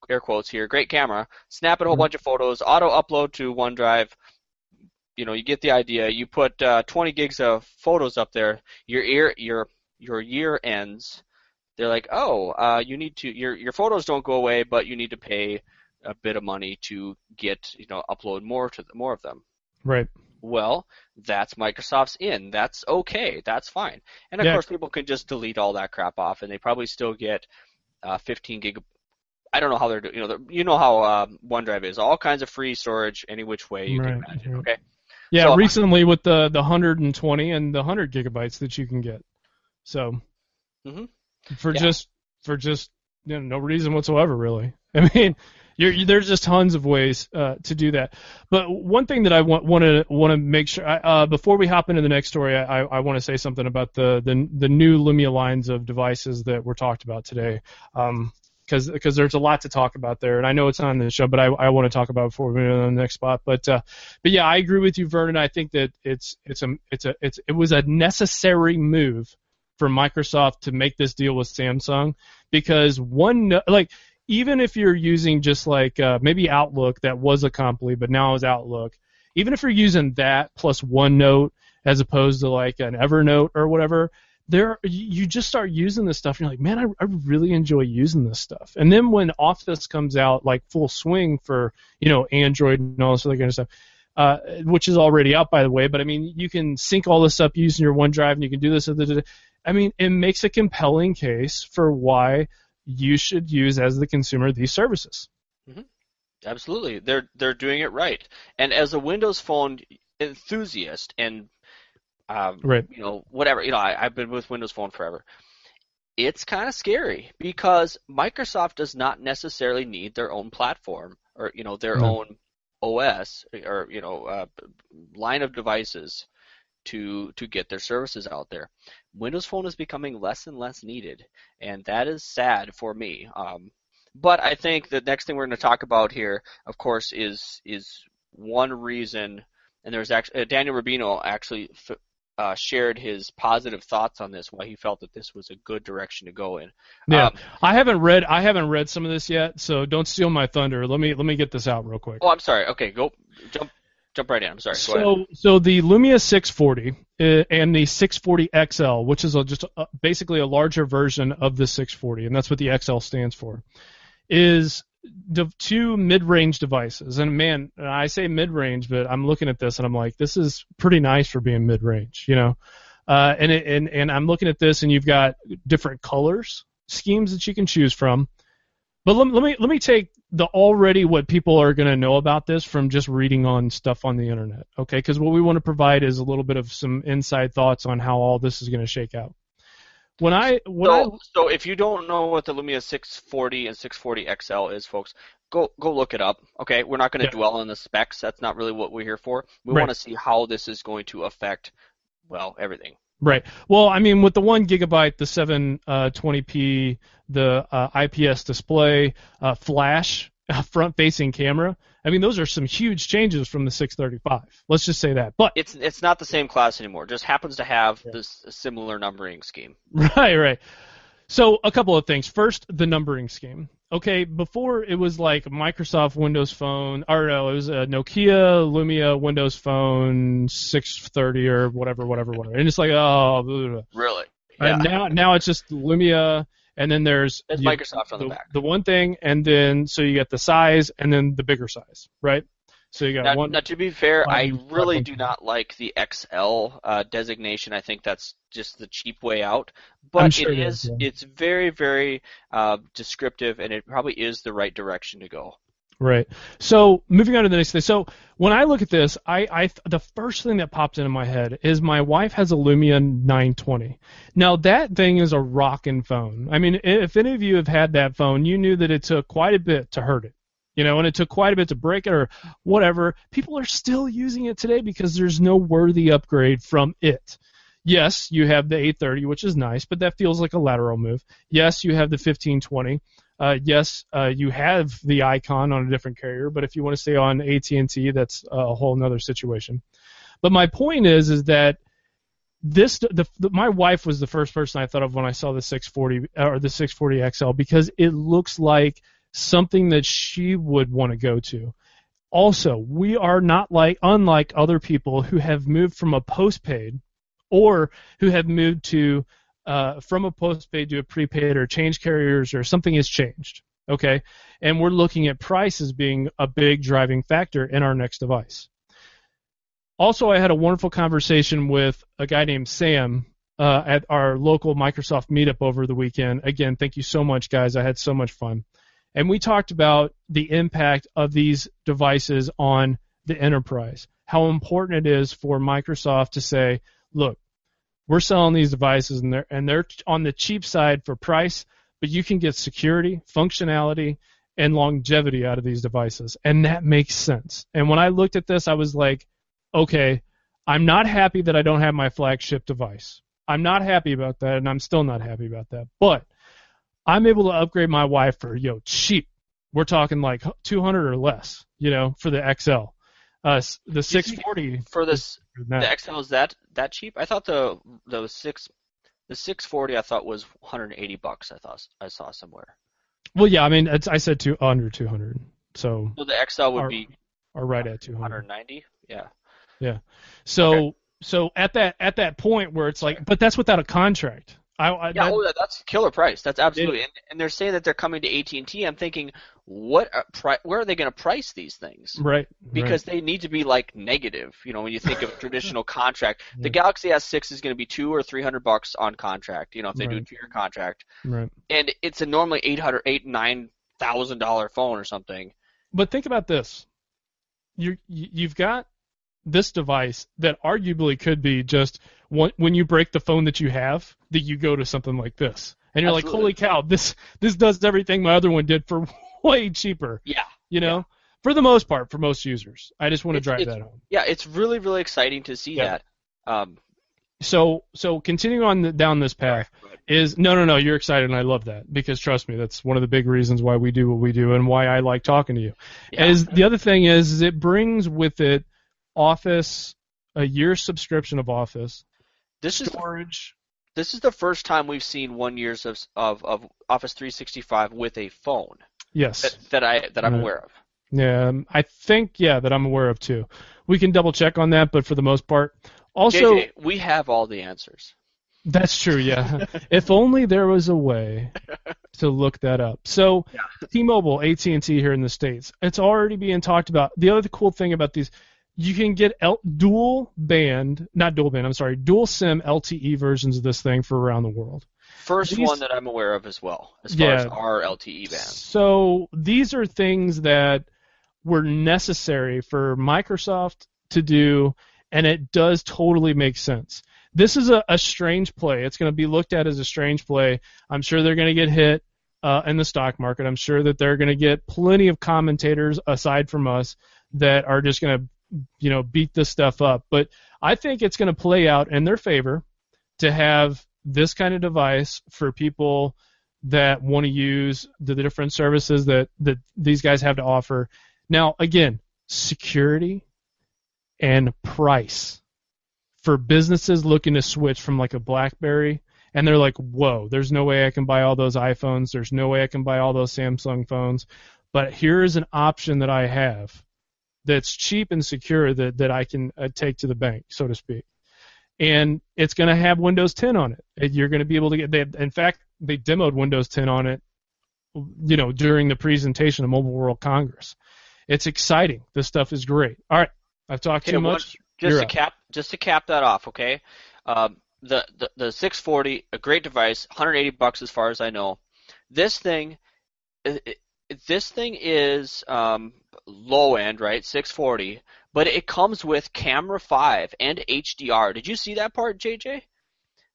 air quotes here, great camera, snap a whole Mhm. bunch of photos, auto upload to OneDrive. You know, you get the idea. You put uh, 20 gigs of photos up there. Your ear, your your year ends. They're like, oh, uh, you need to your your photos don't go away, but you need to pay a bit of money to get you know upload more to more of them. Right. Well, that's Microsoft's in. That's okay. That's fine. And of Yeah. course, people can just delete all that crap off, and they probably still get uh, 15 gig. I don't know how they're doing. You know, you know how uh, OneDrive is. All kinds of free storage, any which way you Right, can imagine. right. Okay. Yeah, So- recently with the the 120 and the 100 gigabytes that you can get. So Mhm. for Yeah. just for just you know, no reason whatsoever really. I mean, you're, you there's just tons of ways uh, to do that. But one thing that I want want to want to make sure I, uh, before we hop into the next story, I, I want to say something about the, the the new Lumia lines of devices that were talked about today. Um, because because there's a lot to talk about there, and I know it's not on the show, but I, I want to talk about it before we move on to the next spot. But uh, but yeah, I agree with you, Vernon. I think that it's it's a it's a it's it was a necessary move for Microsoft to make this deal with Samsung because one like even if you're using just like uh, maybe Outlook that was Acompli but now is Outlook, even if you're using that plus OneNote as opposed to like an Evernote or whatever, there you just start using this stuff and you're like, man, I, I really enjoy using this stuff. And then when Office comes out like full swing for you know Android and all this other kind of stuff. Uh, which is already out, by the way. But I mean, you can sync all this up using your OneDrive, and you can do this. I mean, it makes a compelling case for why you should use as the consumer these services. Absolutely, they're they're doing it right. And as a Windows Phone enthusiast, and um, Right. you know whatever, you know I, I've been with Windows Phone forever. It's kind of scary because Microsoft does not necessarily need their own platform or you know their No. own OS or you know uh, line of devices to to get their services out there. Windows Phone is becoming less and less needed, and that is sad for me. Um, but I think the next thing we're going to talk about here, of course, is is one reason. And there's actually uh, Daniel Rubino actually f- uh, shared his positive thoughts on this, why he felt that this was a good direction to go in. Yeah, Um, I haven't read I haven't read some of this yet, so don't steal my thunder. Let me let me get this out real quick. oh, I'm sorry. Okay, go jump jump right in. I'm sorry. So, so the Lumia 640 uh, and the 640 XL, which is a, just a, basically a larger version of the 640, and that's what the XL stands for, is the two mid-range devices. And man, I say mid-range, but I'm looking at this and I'm like, this is pretty nice for being mid-range, you know. Uh, and it, and and I'm looking at this, and you've got different colors schemes that you can choose from. But let, let me let me take the already what people are going to know about this from just reading on stuff on the internet, okay? Because what we want to provide is a little bit of some inside thoughts on how all this is going to shake out. When I when I So, so if you don't know what the Lumia 640 and 640 XL is, folks, go go look it up. Okay, we're not going to Yeah. dwell on the specs. That's not really what we're here for. We Right. want to see how this is going to affect, well, everything. Right. Well, I mean, with the one gigabyte, the 720p, the uh, IPS display, uh, flash, front-facing camera. I mean, those are some huge changes from the 635. Let's just say that. But It's it's not the same class anymore. It just happens to have this similar numbering scheme. Right, right. So a couple of things. First, the numbering scheme. Okay, before it was like Microsoft Windows Phone, or no, it was a Nokia Lumia Windows Phone 630 or whatever, whatever, whatever. And it's like, oh. Really? And now now it's just Lumia, and then there's you- Microsoft on the the, back. the one thing, and then so you get the size, and then the bigger size, right? So you got Now, one. now, to be fair, I really do not like the XL uh, designation. I think that's just the cheap way out. But sure it it is, is, yeah. it's very, very uh, descriptive, and it probably is the right direction to go. Right. So moving on to the next thing. So when I look at this, I, I the first thing that popped into my head is my wife has a Lumia 920. Now that thing is a rockin' phone. I mean, if any of you have had that phone, you knew that it took quite a bit to hurt it. You know, and it took quite a bit to break it or whatever. People are still using it today because there's no worthy upgrade from it. Yes, you have the 830, which is nice, but that feels like a lateral move. Yes, you have the 1520. Uh, yes, uh, you have the icon on a different carrier, but if you want to stay on AT&T, that's a whole other situation. But my point is, is that this the, the, my wife was the first person I thought of when I saw the 640 or the 640 XL because it looks like something that she would want to go to. Also, we are not like unlike other people who have moved from a postpaid or who have moved to uh, from a postpaid to a prepaid or change carriers or something has changed. Okay, and we're looking at price as being a big driving factor in our next device. Also, I had a wonderful conversation with a guy named Sam uh, at our local Microsoft meetup over the weekend. Again, thank you so much, guys. I had so much fun. And we talked about the impact of these devices on the enterprise, how important it is for Microsoft to say, look, we're selling these devices and they're, and they're on the cheap side for price, but you can get security, functionality, and longevity out of these devices. And that makes sense. And when I looked at this, I was like, okay, I'm not happy that I don't have my flagship device. I'm not happy about that, and I'm still not happy about that. But I'm able to upgrade my wife for yo cheap. We're talking like 200 or less, you know, for the XL. Uh, the 640 for this the XL is that that cheap? I thought the the six the 640 I thought was 180 bucks. I thought I saw somewhere. Well, yeah, I mean, I said two under 200. So, so the XL would be or right at 200. 190. Yeah. Yeah. So okay. so at that at that point where it's like, but that's without a contract. I, I, yeah, that, oh, that's killer price. That's absolutely, and, and, they're saying that they're coming to AT and. I'm thinking, what, are, pri- where are they going to price these things? Right. Because right. they need to be like negative. You know, when you think of a traditional contract, the Galaxy S6 is going to be two or three hundred bucks on contract. You know, if they right. do a two-year contract. Right. And it's a normally eight hundred, eight nine thousand dollar phone or something. But think about this. You you've got this device that arguably could be just one, when you break the phone that you have, that you go to something like this, and you're Absolutely. like, holy cow, this this does everything my other one did for way cheaper. Yeah. You know, yeah. for the most part, for most users. I just want to drive that home. Yeah, it's really really exciting to see yeah. that. Um, so so continuing on the, down this path is no no no you're excited and I love that because trust me that's one of the big reasons why we do what we do and why I like talking to you. Yeah. Is the other thing is, is it brings with it Office, a year subscription of Office. This storage. Is the, this is the first time we've seen one years of of, of Office 365 with a phone. Yes. That, that I that I'm aware of. Yeah, um, I think yeah that I'm aware of too. We can double check on that, but for the most part, also JJ, we have all the answers. That's true. Yeah. if only there was a way to look that up. So, yeah. T-Mobile, AT&T here in the states, it's already being talked about. The other cool thing about these, you can get L- dual band, not dual band, I'm sorry, dual SIM LTE versions of this thing for around the world. First these, one that I'm aware of as well, as far yeah, as our LTE band. So these are things that were necessary for Microsoft to do, and it does totally make sense. This is a, a strange play. It's going to be looked at as a strange play. I'm sure they're going to get hit uh, in the stock market. I'm sure that they're going to get plenty of commentators aside from us that are just going to you know, beat this stuff up. But I think it's going to play out in their favor to have this kind of device for people that want to use the different services that, that these guys have to offer. Now, again, security and price for businesses looking to switch from like a BlackBerry and they're like, whoa, there's no way I can buy all those iPhones. There's no way I can buy all those Samsung phones. But here is an option that I have that's cheap and secure that, that I can uh, take to the bank, so to speak. And it's going to have Windows 10 on it. You're going to be able to get. They, in fact, they demoed Windows 10 on it, you know, during the presentation of Mobile World Congress. It's exciting. This stuff is great. All right, I've talked okay, too much. Just You're to up. cap, just to cap that off, okay? Um, the, the the 640, a great device, 180 bucks as far as I know. This thing, it, it, this thing is um, low end, right? 640, but it comes with camera 5 and HDR. Did you see that part, JJ?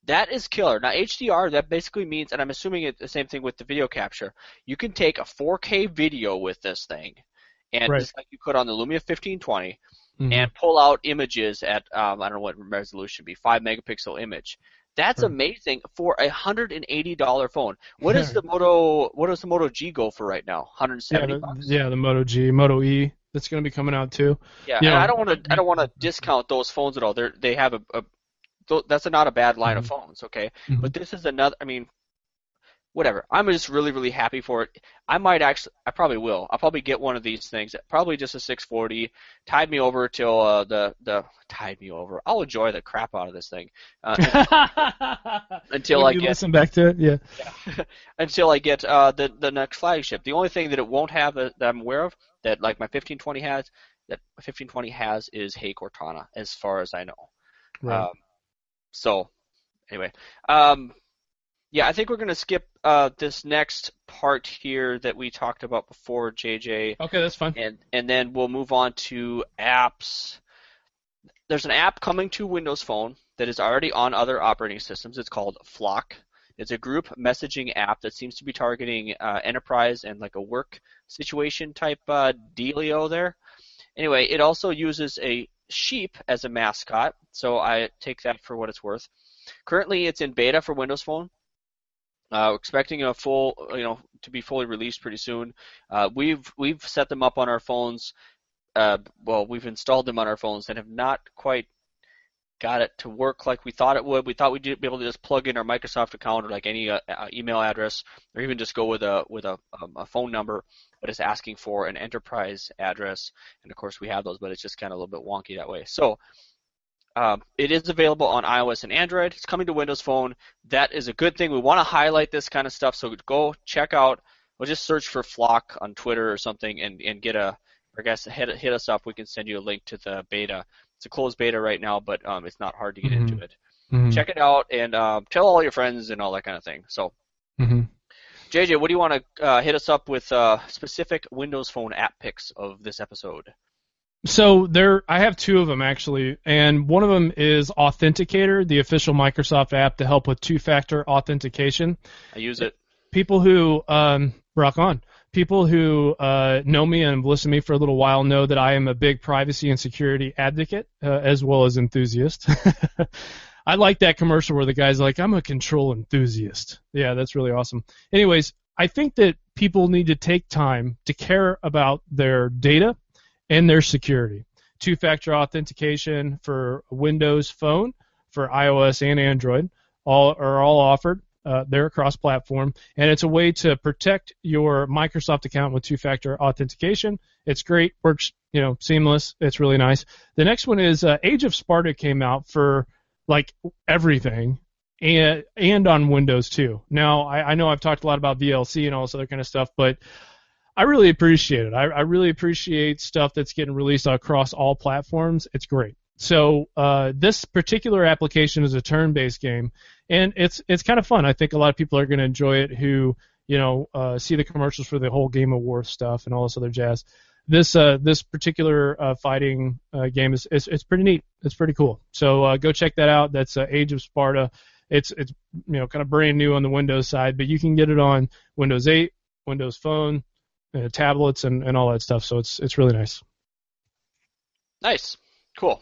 That is killer. Now HDR, that basically means, and I'm assuming it's the same thing with the video capture. You can take a 4K video with this thing, and Right. just like you could on the Lumia 1520, Mhm. and pull out images at um, I don't know what resolution would be five megapixel image. That's Right. amazing for a hundred and eighty dollar phone. What is hmm. the Moto? What does the Moto G go for right now? One hundred seventy. yeah, the, yeah, the Moto G, Moto E, that's going to be coming out too. Yeah, I don't want to. I don't want to mm-hmm. discount those phones at all. They're they have a. a that's a, not a bad line of mm-hmm. phones, okay? Mhm. But this is another. I mean, whatever. I'm just really really happy for it. I might actually. I probably will. I'll probably get one of these things. Probably just a 640. Tide me over till uh, the the tide me over. I'll enjoy the crap out of this thing uh, until When I get listen back to it. Yeah. until I get uh, the the next flagship. The only thing that it won't have that, that I'm aware of that like my 1520 has that 1520 has is Hey Cortana, as far as I know. Right. Um, so anyway, um, yeah, I think we're gonna skip uh, this next part here that we talked about before, JJ, okay, that's fine. and and then we'll move on to apps. There's an app coming to Windows Phone that is already on other operating systems. It's called Flock. It's a group messaging app that seems to be targeting uh, enterprise and like a work situation type uh, dealio there. Anyway, it also uses a sheep as a mascot, so I take that for what it's worth. Currently, it's in beta for Windows Phone. Uh, expecting a full, you know, to be fully released pretty soon. Uh, we've we've set them up on our phones. Uh, well, we've installed them on our phones and have not quite got it to work like we thought it would. We thought we'd be able to just plug in our Microsoft account or like any uh, uh, email address, or even just go with a with a, um, a phone number, but it's asking for an enterprise address, and of course we have those, but it's just kind of a little bit wonky that way. So. Um, it is available on iOS and Android. It's coming to Windows Phone. That is a good thing. We want to highlight this kind of stuff, so go check out. Well, just search for Flock on Twitter or something, and, and get a. I guess hit hit us up. We can send you a link to the beta. It's a closed beta right now, but um, it's not hard to get Mhm. into it. Mhm. Check it out and um, tell all your friends and all that kind of thing. So, Mhm. JJ, what do you want to uh, hit us up with uh, specific Windows Phone app picks of this episode? So there, I have two of them actually, and one of them is Authenticator, the official Microsoft app to help with two-factor authentication. I use it. People who um, rock on. People who uh, know me and have listened to me for a little while know that I am a big privacy and security advocate uh, as well as enthusiast. I like that commercial where the guy's like, "I'm a control enthusiast." Yeah, that's really awesome. Anyways, I think that people need to take time to care about their data and their security. Two factor authentication for Windows Phone, for iOS and Android, all are all offered. Uh, they're cross platform, and it's a way to protect your Microsoft account with two factor authentication. It's great, works you know seamless. It's really nice. The next one is uh, Age of Sparta came out for like everything and and on Windows too. Now I, I know I've talked a lot about VLC and all this other kind of stuff, but I really appreciate it. I, I really appreciate stuff that's getting released across all platforms. It's great. So uh, this particular application is a turn-based game, and it's it's kind of fun. I think a lot of people are going to enjoy it who you know uh, see the commercials for the whole Game of War stuff and all this other jazz. This uh, this particular uh, fighting uh, game is, is it's pretty neat. It's pretty cool. So uh, go check that out. That's Age of Sparta. It's it's you know kind of brand new on the Windows side, but you can get it on Windows 8, Windows Phone, uh, tablets, and, and all that stuff. So it's it's really nice. Nice, cool.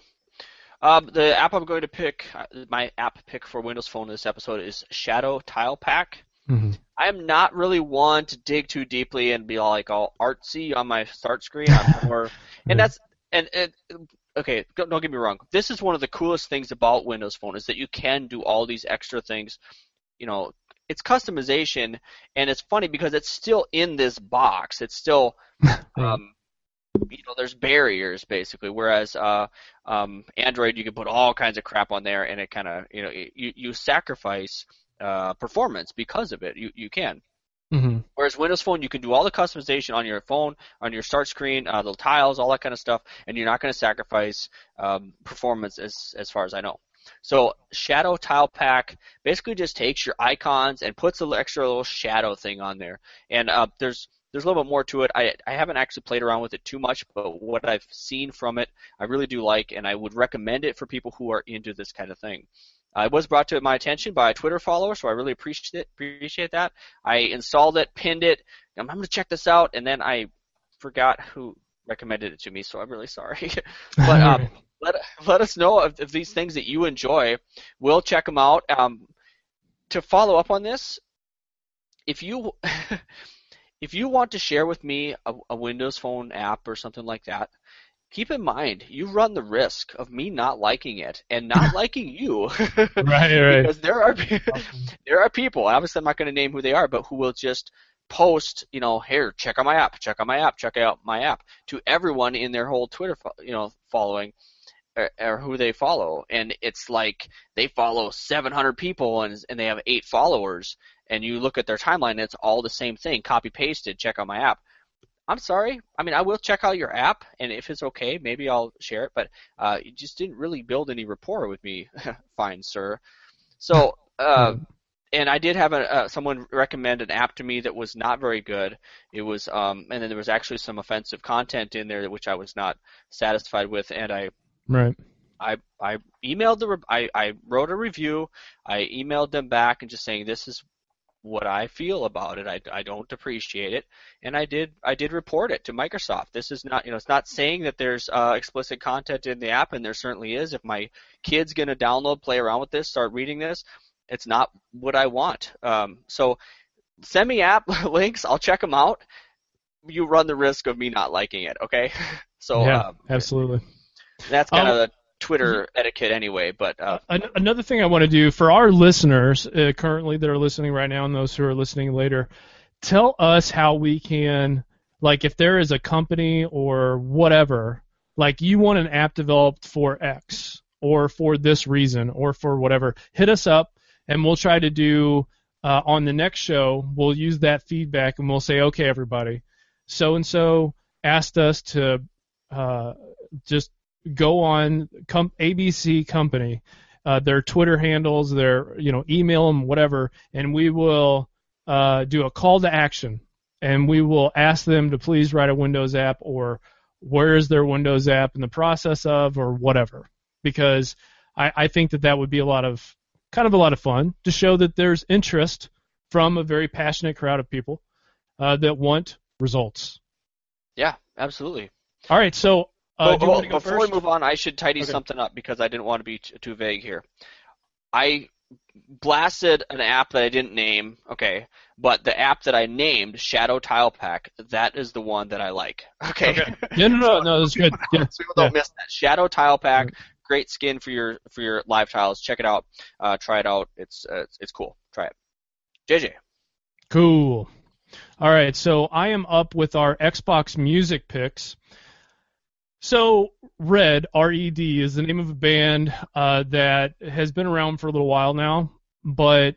Um, the app I'm going to pick, uh, my app pick for Windows Phone this episode is Shadow Tile Pack. Mm-hmm. I am not really one to dig too deeply and be all like all artsy on my start screen. I'm more, and that's and, and okay. Don't get me wrong. This is one of the coolest things about Windows Phone is that you can do all these extra things. You know, it's customization, and it's funny because it's still in this box. It's still, um, you know, there's barriers basically. Whereas uh, um, Android, you can put all kinds of crap on there, and it kind of, you know, you you sacrifice uh, performance because of it. You you can. Mm-hmm. Whereas Windows Phone, you can do all the customization on your phone, on your start screen, uh, the tiles, all that kind of stuff, and you're not going to sacrifice um, performance as as far as I know. So Shadow Tile Pack basically just takes your icons and puts a little extra little shadow thing on there. And uh, there's there's a little bit more to it. I I haven't actually played around with it too much, but what I've seen from it, I really do like, and I would recommend it for people who are into this kind of thing. Uh, it was brought to my attention by a Twitter follower, so I really appreciate it. Appreciate that. I installed it, pinned it. I'm, I'm going to check this out, and then I forgot who recommended it to me, so I'm really sorry. but um, let let us know if, if these things that you enjoy. We'll check them out. Um, to follow up on this, if you if you want to share with me a, a Windows Phone app or something like that, keep in mind you run the risk of me not liking it and not liking you. right, right. Because there are there are people, obviously I'm not going to name who they are, but who will just post, you know, here, check out my app, check out my app, check out my app to everyone in their whole Twitter, you know, following or, or who they follow, and it's like they follow 700 people and and they have eight followers, and you look at their timeline, and it's all the same thing, copy pasted. Check out my app. I'm sorry. I mean, I will check out your app, and if it's okay, maybe I'll share it. But uh, you just didn't really build any rapport with me, fine sir. So, uh, and I did have a, uh, someone recommend an app to me that was not very good. It was, um, and then there was actually some offensive content in there which I was not satisfied with, and I Right. I I emailed the I I wrote a review. I emailed them back and just saying this is what I feel about it. I, I don't appreciate it, and I did I did report it to Microsoft. This is not you know it's not saying that there's uh, explicit content in the app, and there certainly is. If my kid's gonna download, play around with this, start reading this, it's not what I want. Um, so send me app links. I'll check them out. You run the risk of me not liking it. Okay. so yeah, um, absolutely. That's kind Um, of the Twitter etiquette anyway. But uh, An- another thing I want to do for our listeners uh, currently that are listening right now and those who are listening later, tell us how we can, like, if there is a company or whatever, like you want an app developed for X or for this reason or for whatever, hit us up and we'll try to do uh, on the next show. We'll use that feedback and we'll say, okay, everybody, so and so asked us to uh, just go on com- ABC Company, uh, their Twitter handles, their you know email them, whatever, and we will uh, do a call to action, and we will ask them to please write a Windows app or where is their Windows app in the process of or whatever, because I, I think that that would be a lot of kind of a lot of fun to show that there's interest from a very passionate crowd of people uh, that want results. yeah, absolutely. All right, so uh, Well, well, want to go before first? we move on, I should tidy Okay. something up because I didn't want to be t- too vague here. I blasted an app that I didn't name, okay, but the app that I named, Shadow Tile Pack, that is the one that I like. Okay. Okay. Yeah, no, no, no, that's good. Yeah. so people don't miss that. Shadow Tile Pack, great skin for your for your live tiles. Check it out. Uh, try it out. It's uh, it's, it's cool. Try it. JJ. Cool. All right, so I am up with our Xbox Music picks. So Red R E D is the name of a band uh, that has been around for a little while now, but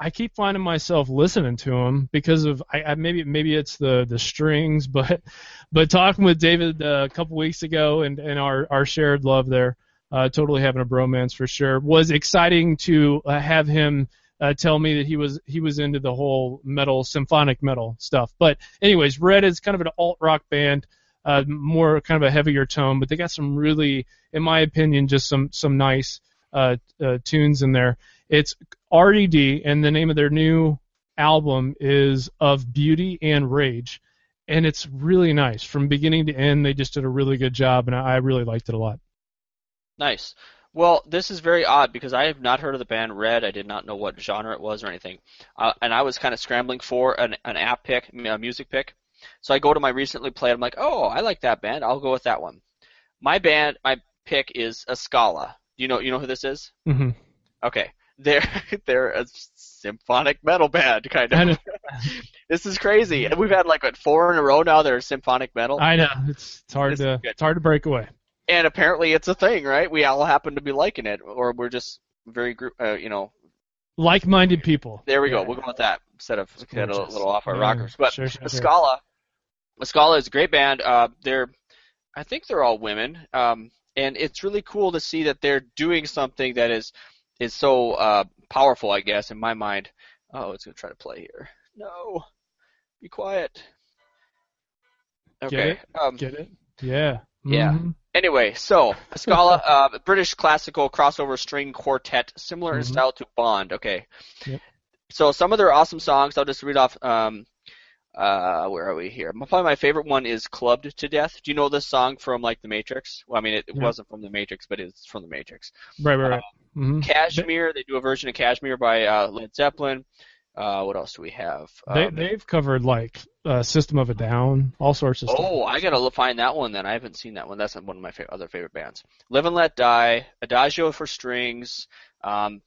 I keep finding myself listening to them because of I, I maybe maybe it's the the strings, but but talking with David uh, a couple weeks ago and and our our shared love there, uh, totally having a bromance for sure was exciting to uh, have him uh, tell me that he was he was into the whole metal symphonic metal stuff. But anyways, Red is kind of an alt rock band, uh, more kind of a heavier tone, but they got some really, in my opinion, just some some nice uh, uh, tunes in there. It's RED, and the name of their new album is Of Beauty and Rage, and it's really nice from beginning to end. They just did a really good job, and I really liked it a lot. Nice. Well, this is very odd because I have not heard of the band Red. I did not know what genre it was or anything, uh, and I was kind of scrambling for an, an app pick, a music pick. So I go to my recently played. I'm like, oh, I like that band. I'll go with that one. My band, my pick is Escala. You know, you know who this is? hmm Okay, they're they're a symphonic metal band, kind of. this is crazy. And we've had like what four in a row now that are symphonic metal. I know. It's it's hard This to it's hard to break away. and apparently it's a thing, right? We all happen to be liking it, or we're just very group, uh, you know. Like-minded people. There we go. Yeah. We'll go with that instead of getting a little off our Yeah, rockers. But sure, sure, sure. Escala, Escala is a great band. Uh, they're, I think they're all women, um, and it's really cool to see that they're doing something that is is so uh, powerful. I guess in my mind. Oh, it's gonna try to play here. No, be quiet. Okay. it? Um, Get it? Yeah. Yeah. Mhm. Anyway, so Scala, uh, British classical crossover string quartet, similar in Mhm. style to Bond. Okay. Yep. So some of their awesome songs, I'll just read off. Um, uh, where are we here? Probably my favorite one is "Clubbed to Death." Do you know this song from like The Matrix? Well, I mean, it, it Yeah. wasn't from The Matrix, but it's from The Matrix. Right, right, right. hmm Kashmir, they do a version of Kashmir by uh, Led Zeppelin. Uh, what else do we have? They Um, they've covered like uh, System of a Down, all sorts of stuff. Oh, I gotta find that one then. I haven't seen that one. That's one of my other favorite bands. Live and Let Die, Adagio for strings. Um,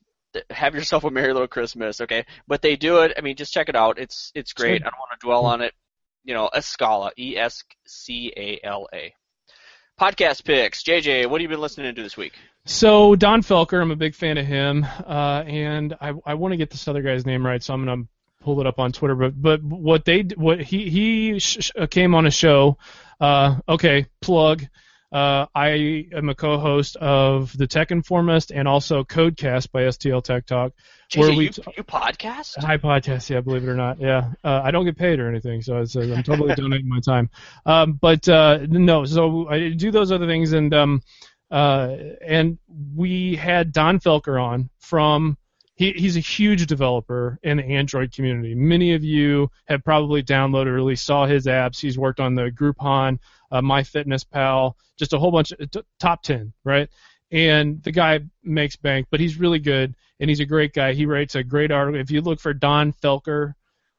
have yourself a merry little Christmas, okay? But they do it. I mean, just check it out. It's it's great. I don't want to dwell on it. You know, Escala, E S C A L A. Podcast picks. JJ, what have you been listening to this week? So Don Felker, I'm a big fan of him, uh, and I I want to get this other guy's name right, so I'm gonna pull it up on Twitter. But but what they what he he sh- sh- came on a show. Uh, okay, plug. Uh, I am a co-host of the Tech Informist and also Codecast by STL Tech Talk. Where we you, you podcast? Hi podcast, yeah, believe it or not, yeah. Uh, I don't get paid or anything, so it's, uh, I'm totally donating my time. Um, but uh, no, so I do those other things, and um, uh, and we had Donn Felker on from. He, he's a huge developer in the Android community. Many of you have probably downloaded or at least saw his apps. He's worked on the Groupon, uh, MyFitnessPal, just a whole bunch of t- top ten, right? And the guy makes bank, but he's really good and he's a great guy. He writes a great article. If you look for Donn Felker,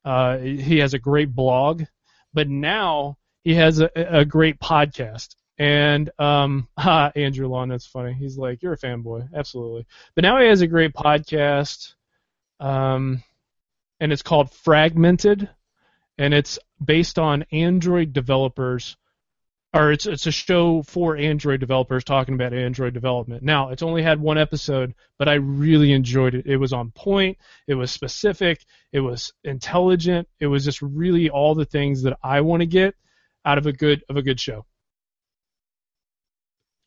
uh, he has a great blog, but now he has a, a great podcast. And um, ha, Andrew Long, that's funny. He's like, "You're a fanboy, absolutely." But now he has a great podcast, um, and it's called Fragmented, and it's based on Android developers or it's it's a show for Android developers talking about Android development. Now, it's only had one episode, but I really enjoyed it. It was on point, it was specific, it was intelligent, it was just really all the things that I want to get out of a good of a good show.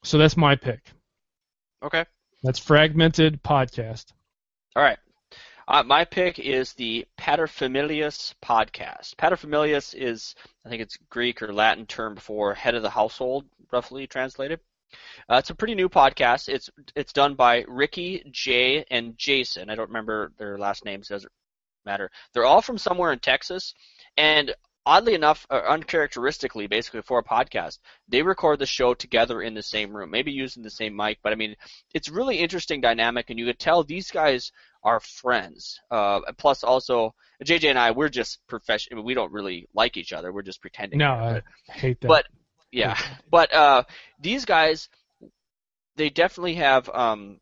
So that's my pick. Okay. That's Fragmented Podcast. All right. Uh, my pick is the Paterfamilias podcast. Paterfamilias is, I think it's Greek or Latin term for head of the household, roughly translated. Uh, it's a pretty new podcast. It's it's done by Ricky, Jay, and Jason. I don't remember their last names. Doesn't matter. They're all from somewhere in Texas, and oddly enough, or uncharacteristically, basically for a podcast, they record the show together in the same room, maybe using the same mic. But I mean, it's really interesting dynamic, and you could tell these guys are friends. Uh, plus, also JJ and I, we're just professional. We don't really like each other. We're just pretending. No, I hate that. but yeah, but uh, these guys, they definitely have um,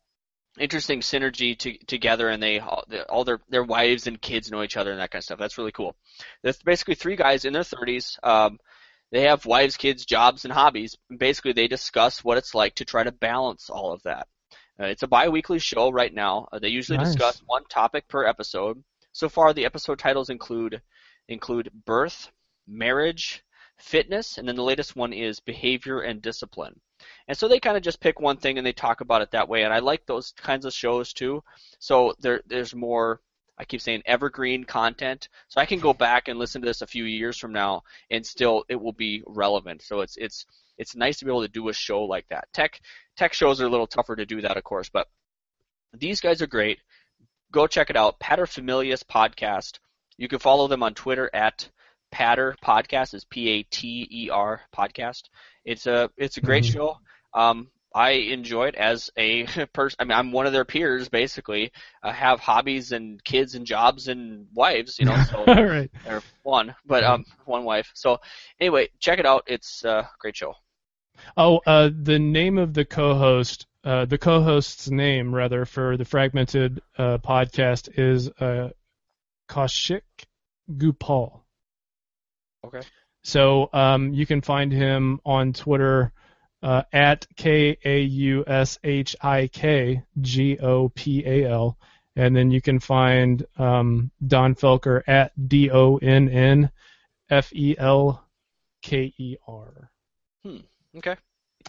interesting synergy to, together, and they all, their their wives and kids know each other and that kind of stuff. That's really cool. That's basically three guys in their 30s. Um, they have wives, kids, jobs, and hobbies. Basically, they discuss what it's like to try to balance all of that. Uh, it's a bi-weekly show right now. Uh, they usually Nice. discuss one topic per episode. So far, the episode titles include include birth, marriage, fitness, and then the latest one is behavior and discipline. And so they kind of just pick one thing and they talk about it that way. And I like those kinds of shows too. So there, there's more. I keep saying evergreen content, so I can go back and listen to this a few years from now, and still it will be relevant. So it's it's it's nice to be able to do a show like that. Tech tech shows are a little tougher to do that, of course, but these guys are great. Go check it out, Paterfamilias Podcast. You can follow them on Twitter at Pater Podcast. Is P A T E R Podcast. It's a it's a great Mhm. show. Um, I enjoy it as a person. I mean, I'm one of their peers, basically. I have hobbies and kids and jobs and wives, you know. So all right. or one, but um, one wife. So anyway, check it out. It's a great show. Oh, uh, the name of the co-host, uh, the co-host's name rather for the fragmented uh, podcast is uh, Kaushik Gopal. Okay. So um, you can find him on Twitter uh, at K A U S H I K G O P A L, and then you can find um, Donn Felker at D O N N F E L K E R. Hmm. Okay.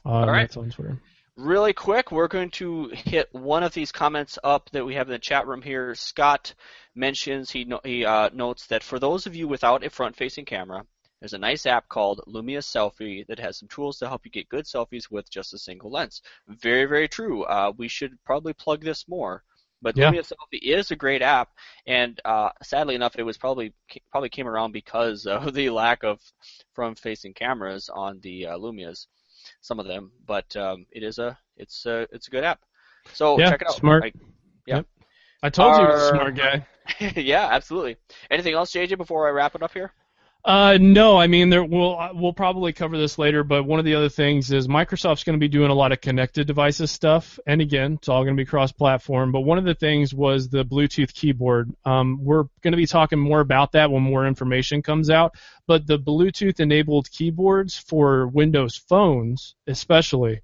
Uh, right. That's on Twitter. Really quick, we're going to hit one of these comments up that we have in the chat room here. Scott mentions he no, he uh, notes that for those of you without a front-facing camera, there's a nice app called Lumia Selfie that has some tools to help you get good selfies with just a single lens. Very very true. Uh, we should probably plug this more. But Yeah. Lumia Selfie is a great app, and uh, sadly enough, it was probably probably came around because of the lack of front-facing cameras on the uh, Lumias, some of them. But um, it is a it's a it's a good app. So Yeah, check it out. smart. I- yeah. I told you a smart guy. yeah, absolutely. Anything else, JJ, before I wrap it up here? Uh, no, I mean there we'll uh, we'll probably cover this later, but one of the other things is Microsoft's going to be doing a lot of connected devices stuff, and again, it's all going to be cross-platform. But one of the things was the Bluetooth keyboard. Um, we're going to be talking more about that when more information comes out. But the Bluetooth-enabled keyboards for Windows phones, especially,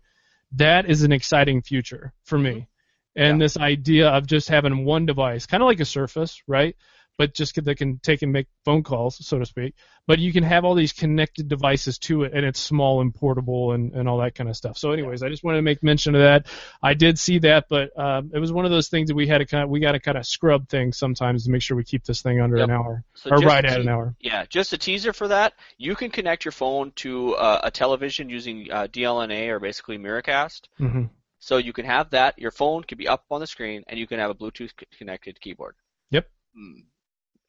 that is an exciting future for me. And this idea of just having one device, kind of like a Surface, right? But just that can take and make phone calls, so to speak. But you can have all these connected devices to it, and it's small and portable and, and all that kind of stuff. So, anyways, I just wanted to make mention of that. I did see that, but um, it was one of those things that we had to kind of we got to kind of scrub things sometimes to make sure we keep this thing under Yep. an hour So or right to at an hour. Yeah, just a teaser for that. You can connect your phone to uh, a television using uh, DLNA or basically Miracast. hmm So you can have that. Your phone can be up on the screen, and you can have a Bluetooth connected keyboard. Yep. Hmm.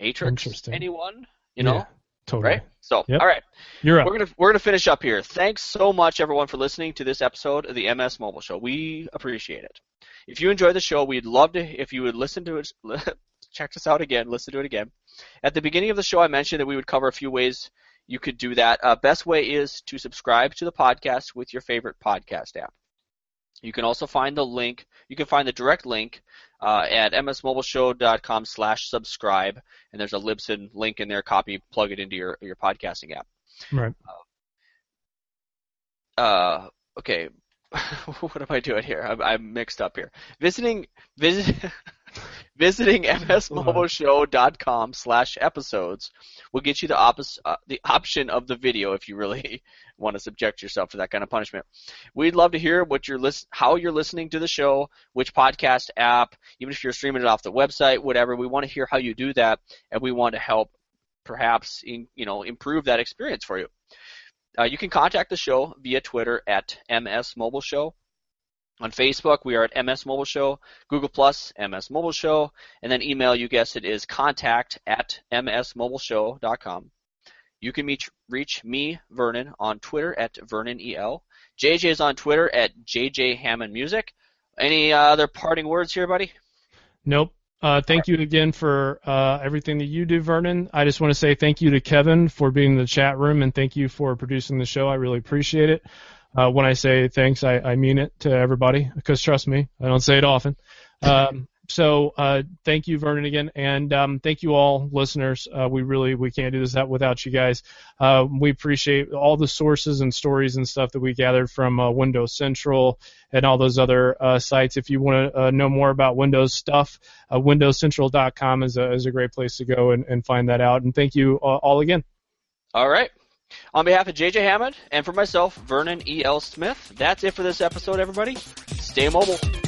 Atrix, anyone? You know, Yeah, totally. right? So, Yep. all right, You're up. we're gonna we're gonna finish up here. Thanks so much, everyone, for listening to this episode of the MS Mobile Show. We appreciate it. If you enjoy the show, we'd love to if you would listen to it. Check us out again. Listen to it again. At the beginning of the show, I mentioned that we would cover a few ways you could do that. Uh, best way is to subscribe to the podcast with your favorite podcast app. You can also find the link. You can find the direct link uh, at msmobileshow.com slash subscribe, and there's a Libsyn link in there. Copy, plug it into your your podcasting app. Right. Uh, okay, what am I doing here? I'm, I'm mixed up here. Visiting visit visiting msmobileshow.com slash episodes will get you the opposite uh, the option of the video if you really want to subject yourself to that kind of punishment. We'd love to hear what you're how you're listening to the show, which podcast app, even if you're streaming it off the website, whatever. We want to hear how you do that, and we want to help perhaps in, you know improve that experience for you. Uh, you can contact the show via Twitter at MS Mobile Show. On Facebook, we are at MS Mobile Show. Google Plus, MS Mobile Show. And then email, you guessed it, is contact at msmobileshow.com. You can meet, reach me, Vernon, on Twitter at VernonEL. JJ is on Twitter at JJ Hammond Music. Any uh, other parting words here, buddy? Nope. Uh, thank you again for uh, everything that you do, Vernon. I just want to say thank you to Kevin for being in the chat room and thank you for producing the show. I really appreciate it. Uh, when I say thanks, I, I mean it to everybody because trust me, I don't say it often. Um, so uh, thank you, Vernon, again, and um, thank you all, listeners. Uh, we really we can't do this out without you guys. Uh, we appreciate all the sources and stories and stuff that we gathered from uh, Windows Central and all those other uh, sites. If you want to uh, know more about Windows stuff, uh, WindowsCentral.com is a is a great place to go and, and find that out. And thank you all again. All right. On behalf of JJ Hammond and for myself, Vernon E.L. Smith, that's it for this episode, everybody. Stay mobile.